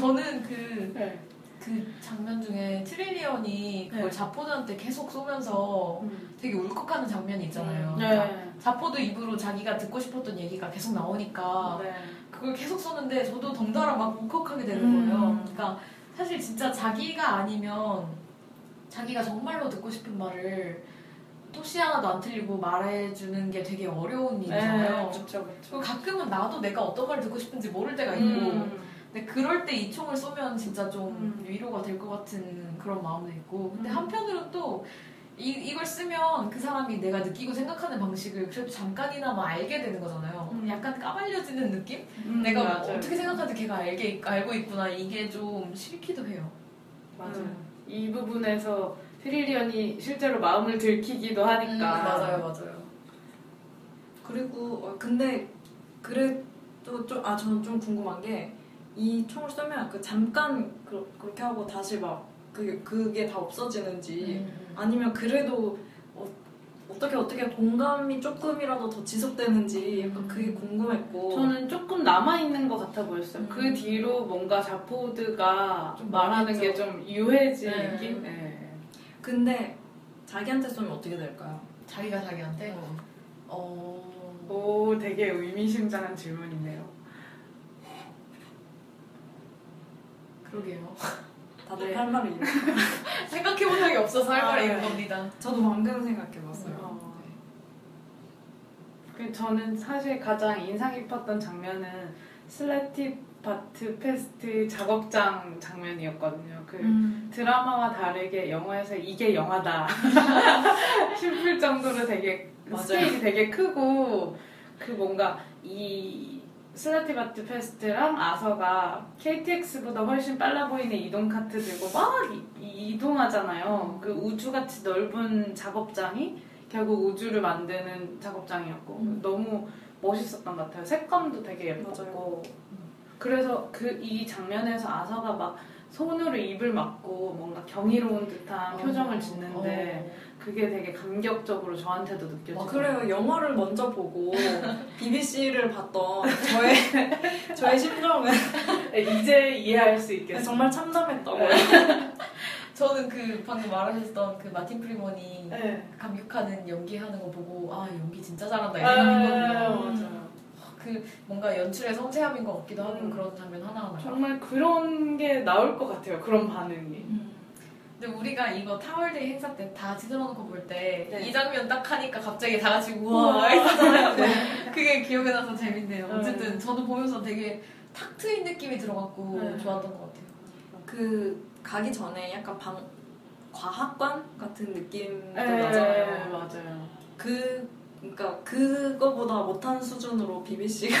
S1: 저는 그,
S2: 네.
S1: 그 장면 중에 트릴리언이 그걸
S2: 네.
S1: 자포드한테 계속 쏘면서 되게 울컥하는 장면이 있잖아요. 그러니까
S2: 네.
S1: 자포드 입으로 자기가 듣고 싶었던 얘기가 계속 나오니까
S2: 네.
S1: 그걸 계속 쏘는데 저도 덩달아 막 울컥하게 되는
S3: 음.
S1: 거예요. 그러니까 사실 진짜 자기가 아니면 자기가 정말로 듣고 싶은 말을 토시 하나도 안 틀리고 말해주는 게 되게 어려운 일이잖아요.
S2: 그렇죠,
S1: 그리고 가끔은 나도 내가 어떤 말을 듣고 싶은지 모를 때가 있고
S2: 음.
S1: 근데 그럴 때 이 총을 쏘면 진짜 좀
S2: 음.
S1: 위로가 될 것 같은 그런 마음도 있고 근데
S2: 음.
S1: 한편으로는 또 이, 이걸 쓰면 그 사람이 내가 느끼고 생각하는 방식을 그래도 잠깐이나마 알게 되는 거잖아요.
S2: 음.
S1: 약간 까발려지는 느낌?
S2: 음,
S1: 내가
S2: 맞아요.
S1: 어떻게 생각하는지 걔가 알게, 알고 있구나. 이게 좀 싫기도 해요.
S2: 맞아요.
S3: 음.
S2: 이 부분에서 트릴리언이 실제로 마음을 들키기도 하니까.
S1: 음, 맞아요, 맞아요.
S3: 그리고 어, 근데 그래도 좀 아 저는 좀 궁금한 게 이 총을 쏘면 그 잠깐 그, 그렇게 하고 다시 막 그게 그게 다 없어지는지
S1: 음.
S3: 아니면 그래도 어, 어떻게 어떻게 공감이 조금이라도 더 지속되는지 약간 그게 궁금했고
S2: 저는 조금 남아있는 것 같아 보였어요.
S3: 음.
S2: 그 뒤로 뭔가 자포드가
S1: 좀
S2: 말하는. 게 좀 유해진
S1: 네.
S2: 느낌? 네.
S3: 근데 자기한테 쏘면 어떻게 될까요?
S1: 자기가 자기한테? 어...
S2: 오, 되게 의미심장한 질문이네요.
S1: 그러게요.
S3: 다들
S2: 네.
S3: 할 말이 있나?
S1: 생각해본 적이 없어서 할
S3: 아,
S1: 말이
S3: 네.
S1: 있는 겁니다.
S3: 저도 방금 생각해봤어요.
S2: 어. 그 저는 사실 가장 인상 깊었던 장면은 슬래티바트패스트 작업장 장면이었거든요. 그
S3: 음.
S2: 드라마와 다르게 영화에서 이게 영화다 싶을 정도로 되게
S1: 맞아요.
S2: 스케일이 되게 크고 그 뭔가 이 슬라티바트패스트랑 아서가 KTX보다 훨씬 빨라 보이는 이동 카트 들고 막 이, 동하잖아요 그 우주같이 넓은 작업장이 결국 우주를 만드는 작업장이었고
S3: 음.
S2: 너무 멋있었던 것 같아요. 색감도 되게 예뻤고. 그래서 그 이 장면에서 아서가 막 손으로 입을 막고 뭔가 경이로운 듯한 표정을 짓는데 그게 되게 감격적으로 저한테도
S3: 아,
S2: 느껴지고
S3: 그래요. 영화를 먼저 보고 BBC를 봤던 저의 저의 심정은
S2: 네, 이제 이해할 수 있겠어요.
S3: 정말 참담했다고요.
S1: 저는 그 방금 말하셨던 그 마틴 프리먼이
S2: 네.
S1: 감격하는 연기하는 거 보고 아 연기 진짜 잘한다 이
S2: 아,
S1: 생각했거든요.
S2: 맞아요.
S1: 그 뭔가 연출의 섬세함인 것 같기도 하고
S2: 음.
S1: 그런 장면 하나하나.
S2: 정말 그런 게 나올 것 같아요. 그런 반응이.
S1: 근데 우리가 이거 타월데이 행사 때다 뒤돌아놓고 볼 때이
S2: 네.
S1: 장면 딱 하니까 갑자기 다 같이
S2: 우와.
S1: 우와 했었잖아요. 그게 기억에 나서 재밌네요.
S2: 네.
S1: 어쨌든 저도 보면서 되게 탁 트인 느낌이 들어갔고
S2: 네.
S1: 좋았던 것 같아요.
S3: 그 가기 전에 약간 방 과학관 같은 느낌도
S2: 네,
S3: 나잖아요.
S2: 맞아요.
S3: 그 그러니까 그거보다 못한 수준으로 BBC가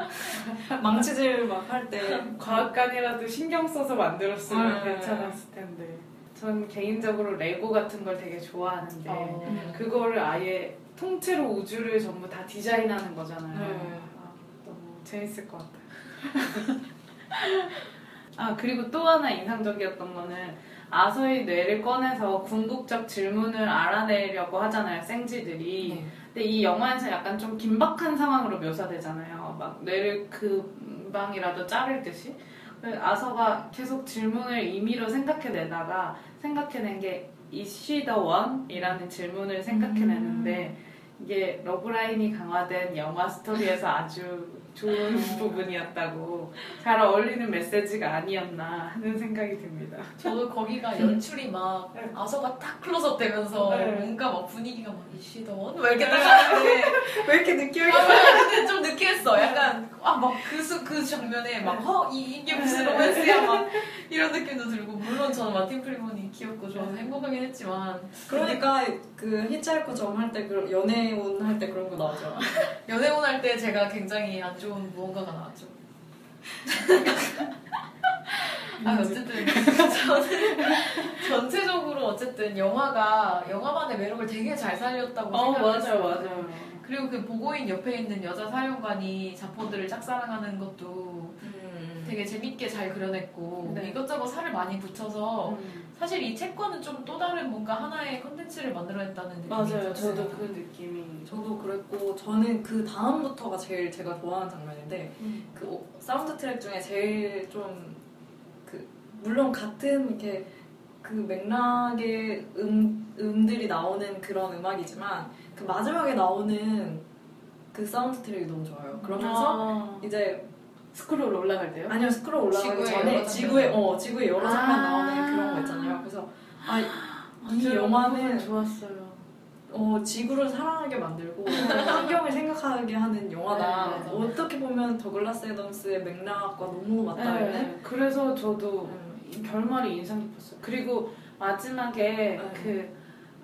S3: 망치질 막 할 때
S2: 과학관이라도 신경 써서 만들었으면
S3: 네.
S2: 괜찮았을 텐데. 전 개인적으로 레고 같은 걸 되게 좋아하는데
S1: 어.
S2: 그거를 아예 통째로 우주를 전부 다 디자인하는 거잖아요.
S3: 네.
S2: 아, 너무 재밌을 것 같아요. 아 그리고 또 하나 인상적이었던 거는 아서의 뇌를 꺼내서 궁극적 질문을 알아내려고 하잖아요, 생쥐들이.
S3: 네.
S2: 근데 이 영화에서 약간 좀 긴박한 상황으로 묘사되잖아요. 막 뇌를 금방이라도 자를 듯이. 아서가 계속 질문을 임의로 생각해내다가 생각해낸 게 Is she the one? 이라는 질문을 생각해내는데 이게 러브라인이 강화된 영화 스토리에서 아주 좋은 부분이었다고 잘 어울리는 메시지가 아니었나 하는 생각이 듭니다.
S1: 저도 거기가 연출이 막
S2: 네.
S1: 아서가 딱 클로즈업 되면서
S2: 네.
S1: 뭔가 막 분위기가 막 이시더원? 막 이렇게 딱 하는데
S3: 왜 이렇게 느끼하게
S1: 아, 근데 좀 느끼했어. 약간 아 막그그 그 장면에 막허 이게 무슨 로맨스야? 막 이런 느낌도 들고. 물론 저는 마틴 프리먼이 귀엽고 좋아서 행복하긴 했지만.
S3: 그러니까 그 히치하이커 점할 때 그 연애운 할 때 그런 거 나오죠.
S1: 연애운 할 때 제가 굉장히 안 좋은 무언가가 나왔죠. 아 어쨌든 저는 전체적으로 어쨌든 영화가 영화만의 매력을 되게 잘 살렸다고
S2: 어,
S1: 생각했어요.
S2: 맞아요, 맞아요.
S1: 그리고 그 보곤 옆에 있는 여자 사령관이 자포드를 짝사랑하는 것도
S3: 음.
S1: 되게 재밌게 잘 그려냈고
S2: 네.
S1: 이것저것 살을 많이 붙여서
S2: 음.
S1: 사실 이 책과는 좀또 다른 뭔가 하나의 컨텐츠를 만들어냈다는 느낌이
S2: 맞아요.
S1: 들었어요.
S2: 저도 그 느낌이.
S3: 저도 그랬고 저는 그 다음부터가 제일 제가 좋아하는 장면인데
S2: 음.
S3: 그 오- 사운드 트랙 중에 제일 좀 그 물론 같은 이렇게 그 맥락의 음 음들이 나오는 그런 음악이지만 그 마지막에 나오는 그 사운드 트랙이 너무 좋아요. 그러면서
S2: 아,
S3: 이제
S2: 스크롤 올라갈 때요?
S3: 아니요 스크롤 올라가기
S1: 지구의
S3: 전에
S1: 여러
S3: 지구의
S1: 장면.
S3: 어 지구의 여러 장면
S2: 아.
S3: 나오는 그런 거 있잖아요. 그래서 아, 이
S2: 맞아요.
S3: 영화는
S2: 좋았어요.
S3: 어, 지구를 사랑하게 만들고 환경을 생각하게 하는 영화다.
S1: 네.
S3: 어떻게 보면 더글라스 애덤스의 맥락과 너무 맞닿는.
S2: 네, 그래서 저도
S3: 음.
S2: 이 결말이 인상 깊었어요. 그리고 마지막에
S3: 네.
S2: 그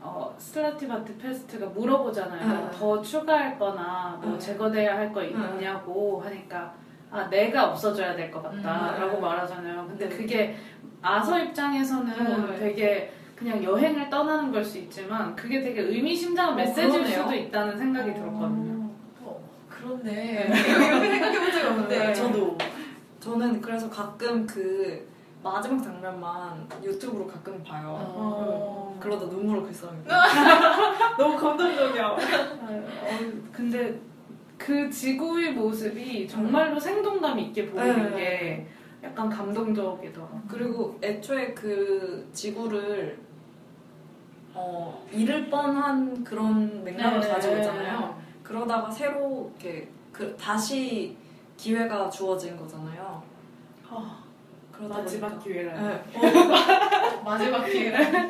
S2: 어, 슬라티바트 페스트가 물어보잖아요.
S3: 응.
S2: 더 추가할 거나 뭐
S3: 응.
S2: 제거돼야 할거
S3: 응.
S2: 있냐고 하니까 아 내가 없어져야 될 것 같다라고
S3: 응.
S2: 말하잖아요. 근데
S3: 네.
S2: 그게 아서 입장에서는
S3: 응.
S2: 되게 그냥 여행을 떠나는 걸 수 있지만 그게 되게 의미심장한
S3: 어,
S2: 메시지일
S3: 그러네요.
S2: 수도 있다는 생각이 들었거든요.
S1: 어, 그렇네. 이렇게 생각해본 적이 없는데.
S2: 네.
S3: 저도 저는 그래서 가끔 그 마지막 장면만 유튜브로 가끔 봐요.
S1: 어.
S3: 그러다 눈물을 글썽입니다. 너무 감동적이야.
S2: 아, 어, 근데 그 지구의 모습이 정말로 생동감 있게 보이는
S3: 네.
S2: 게 약간 감동적이더라고요.
S3: 그리고 애초에 그 지구를 어, 잃을 뻔한 그런 맥락을
S2: 네.
S3: 가지고 있잖아요. 그러다가 새로 이렇게 그 다시 기회가 주어진 거잖아요.
S2: 아,
S3: 그러다
S2: 마지막 기회라.
S3: 네.
S1: 마지막 기회를.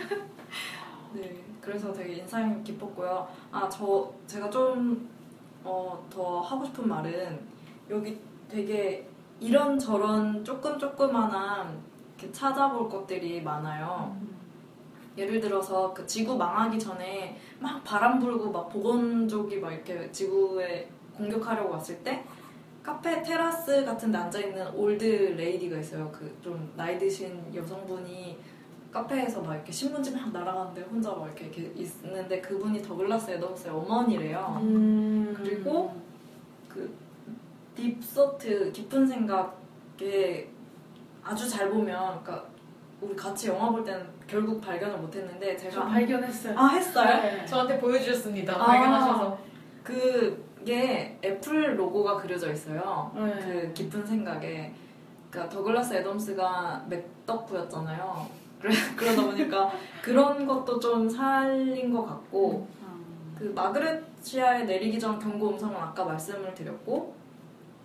S3: 네, 그래서 되게 인상 깊었고요. 아, 저 제가 좀 어, 더 하고 싶은 말은 여기 되게 이런 저런 조금 조그만한 이렇게 찾아볼 것들이 많아요. 예를 들어서 그 지구 망하기 전에 막 바람 불고 막 보건족이 막 이렇게 지구에 공격하려고 왔을 때 카페 테라스 같은 데 앉아 있는 old lady가 있어요. 그 좀 나이 드신 여성분이 카페에서 막 이렇게 신문지 막 날아가는데 혼자 막 이렇게, 이렇게 있는데 그분이 더글라스 애덤스의 어머니래요.
S2: 음.
S3: 그리고 그 Deep Thought 깊은 생각에 아주 잘 보면 그러니까 우리 같이 영화 볼 때는 결국 발견을 못했는데
S2: 저
S3: 제가
S2: 발견했어요.
S3: 아 했어요?
S2: 네.
S1: 저한테 보여주셨습니다.
S3: 아.
S1: 발견하셔서.
S3: 그게 애플 로고가 그려져 있어요.
S2: 네.
S3: 그 깊은 생각에 그러니까 더글라스 애덤스가 맥덕후였잖아요. 그래 그러다 보니까 그런 것도 좀 살린 것 같고
S2: 음.
S3: 그 마그라테아에 내리기 전 경고 음성은 아까 말씀을 드렸고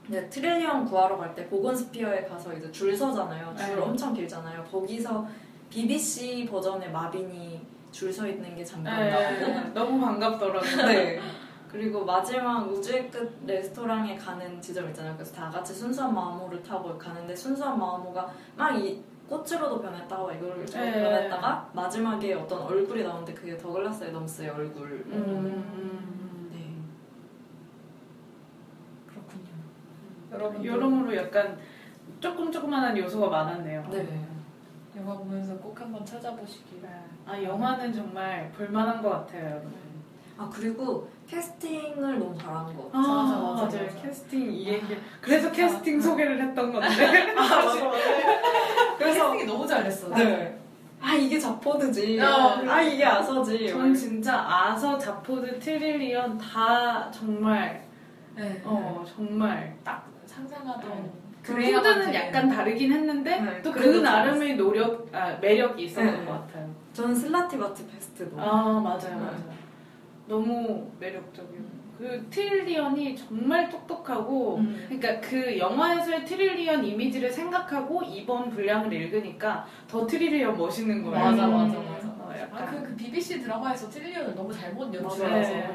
S3: 이제 트릴리언 구하러 갈 때 보곤스피어에 가서 이제 줄 서잖아요. 줄
S2: 네.
S3: 엄청 길잖아요. 거기서 BBC 버전의 마빈이 줄 서 있는 게 잠깐
S2: 네.
S3: 나오고
S2: 너무 반갑더라고요.
S3: 네. 그리고 마지막 우주의 끝 레스토랑에 가는 지점 있잖아요. 그래서 다 같이 순수한 마모를 타고 가는데 순수한 마모가 막 이 꽃으로도 변했다가 이거를 저로
S2: 네.
S3: 변했다가 마지막에 어떤 얼굴이 나오는데 그게 더글라스 애덤스의 얼굴.
S2: 음.
S3: 네.
S1: 그렇군요. 여러분
S2: 여러모로 약간 조금 조그만한 요소가 많았네요.
S3: 네.
S1: 영화 보면서 꼭 한번 찾아보시길.
S2: 네. 아 영화는 정말 볼만한 것 같아요, 여러분.
S3: 아 그리고 캐스팅을 너무 잘하는 것
S2: 아,
S3: 같아요.
S1: 맞아, 맞아,
S2: 맞아요.
S1: 맞아.
S2: 캐스팅 이 얘기. 그래서
S1: 진짜.
S2: 캐스팅 소개를 했던 건데.
S3: 그래서
S1: 캐스팅이 너무 잘했어.
S3: 네. 아 이게 자포드지.
S1: 어.
S3: 아 이게 아서지.
S2: 전 진짜 아서, 자포드, 트릴리언 다 정말
S1: 네.
S2: 어 정말
S1: 딱 상상하던
S2: 네.
S1: 그래야만
S2: 코드는
S1: 되는.
S2: 약간 다르긴 했는데
S3: 네,
S2: 또그
S3: 그래도
S2: 나름의 노력, 아, 매력이 있었던
S3: 네.
S2: 것 같아요.
S3: 저는 슬라티바트패스트도.
S2: 아 맞아요,
S3: 네.
S2: 맞아요. 너무 매력적이고 그 트릴리언이 정말 똑똑하고
S3: 음.
S2: 그러니까 그 영화에서의 트릴리언 이미지를 생각하고 이번 분량을 읽으니까 더 트릴리언 멋있는 거예요.
S1: 맞아
S3: 음.
S1: 맞아 맞아.
S2: 어, 약간
S1: 아, 그, 그 BBC 드라마에서 트릴리언을 너무 잘못. 연출해서
S2: 네.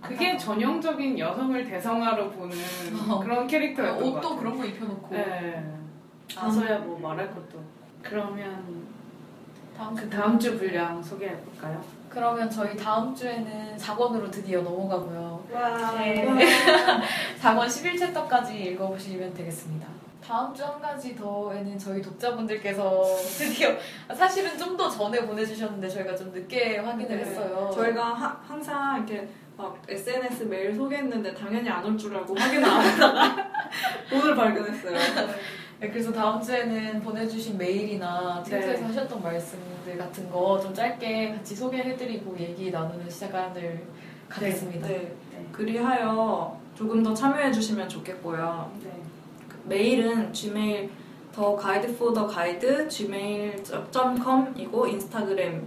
S2: 그게 전형적인 여성을 대성하로 보는
S1: 어.
S2: 그런 캐릭터였던 것
S1: 옷도
S2: 같아요.
S1: 그런 거 입혀놓고
S2: 네. 아서야 뭐 말할 것도. 그러면
S1: 다음 그주
S2: 다음 주 분량 소개해 볼까요?
S1: 그러면 저희 다음 주에는 4권으로 드디어 넘어가고요.
S2: 와.
S1: 네. 4권 11챕터까지 읽어보시면 되겠습니다. 다음 주 한 가지 더에는 저희 독자분들께서 드디어 사실은 좀 더 전에 보내주셨는데 저희가 좀 늦게 확인을
S3: 네.
S1: 했어요.
S3: 저희가 하- 항상 이렇게 막 SNS 메일 소개했는데 당연히 안 올 줄 알고 확인 안 하다가 오늘 발견했어요.
S1: 네, 그래서 다음 주에는 보내주신 메일이나 트위터에서
S2: 네.
S1: 하셨던 말씀들 같은 거 좀 짧게 같이 소개해드리고 얘기 나누는 시간을 갖겠습니다.
S3: 네.
S2: 네.
S3: 그리하여 조금 더 참여해 주시면 좋겠고요.
S2: 네.
S3: 메일은 gmail The Guide for the Guide gmail.com이고 인스타그램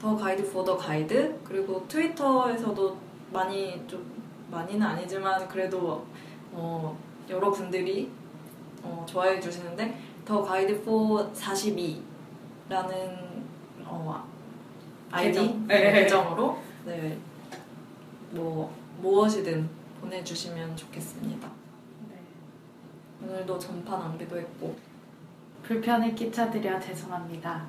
S3: The Guide for the Guide 그리고 트위터에서도 많이 좀 많이는 아니지만 그래도 어, 여러분들이 어, 좋아해 주시는데 The Guide for 42라는 어, 아이디
S2: 계정.
S3: 네,
S2: 네.
S3: 계정으로 네, 뭐 무엇이든 보내주시면 좋겠습니다.
S2: 네.
S3: 오늘도 전파 낭비도 했고
S2: 불편을 끼쳐드려 죄송합니다.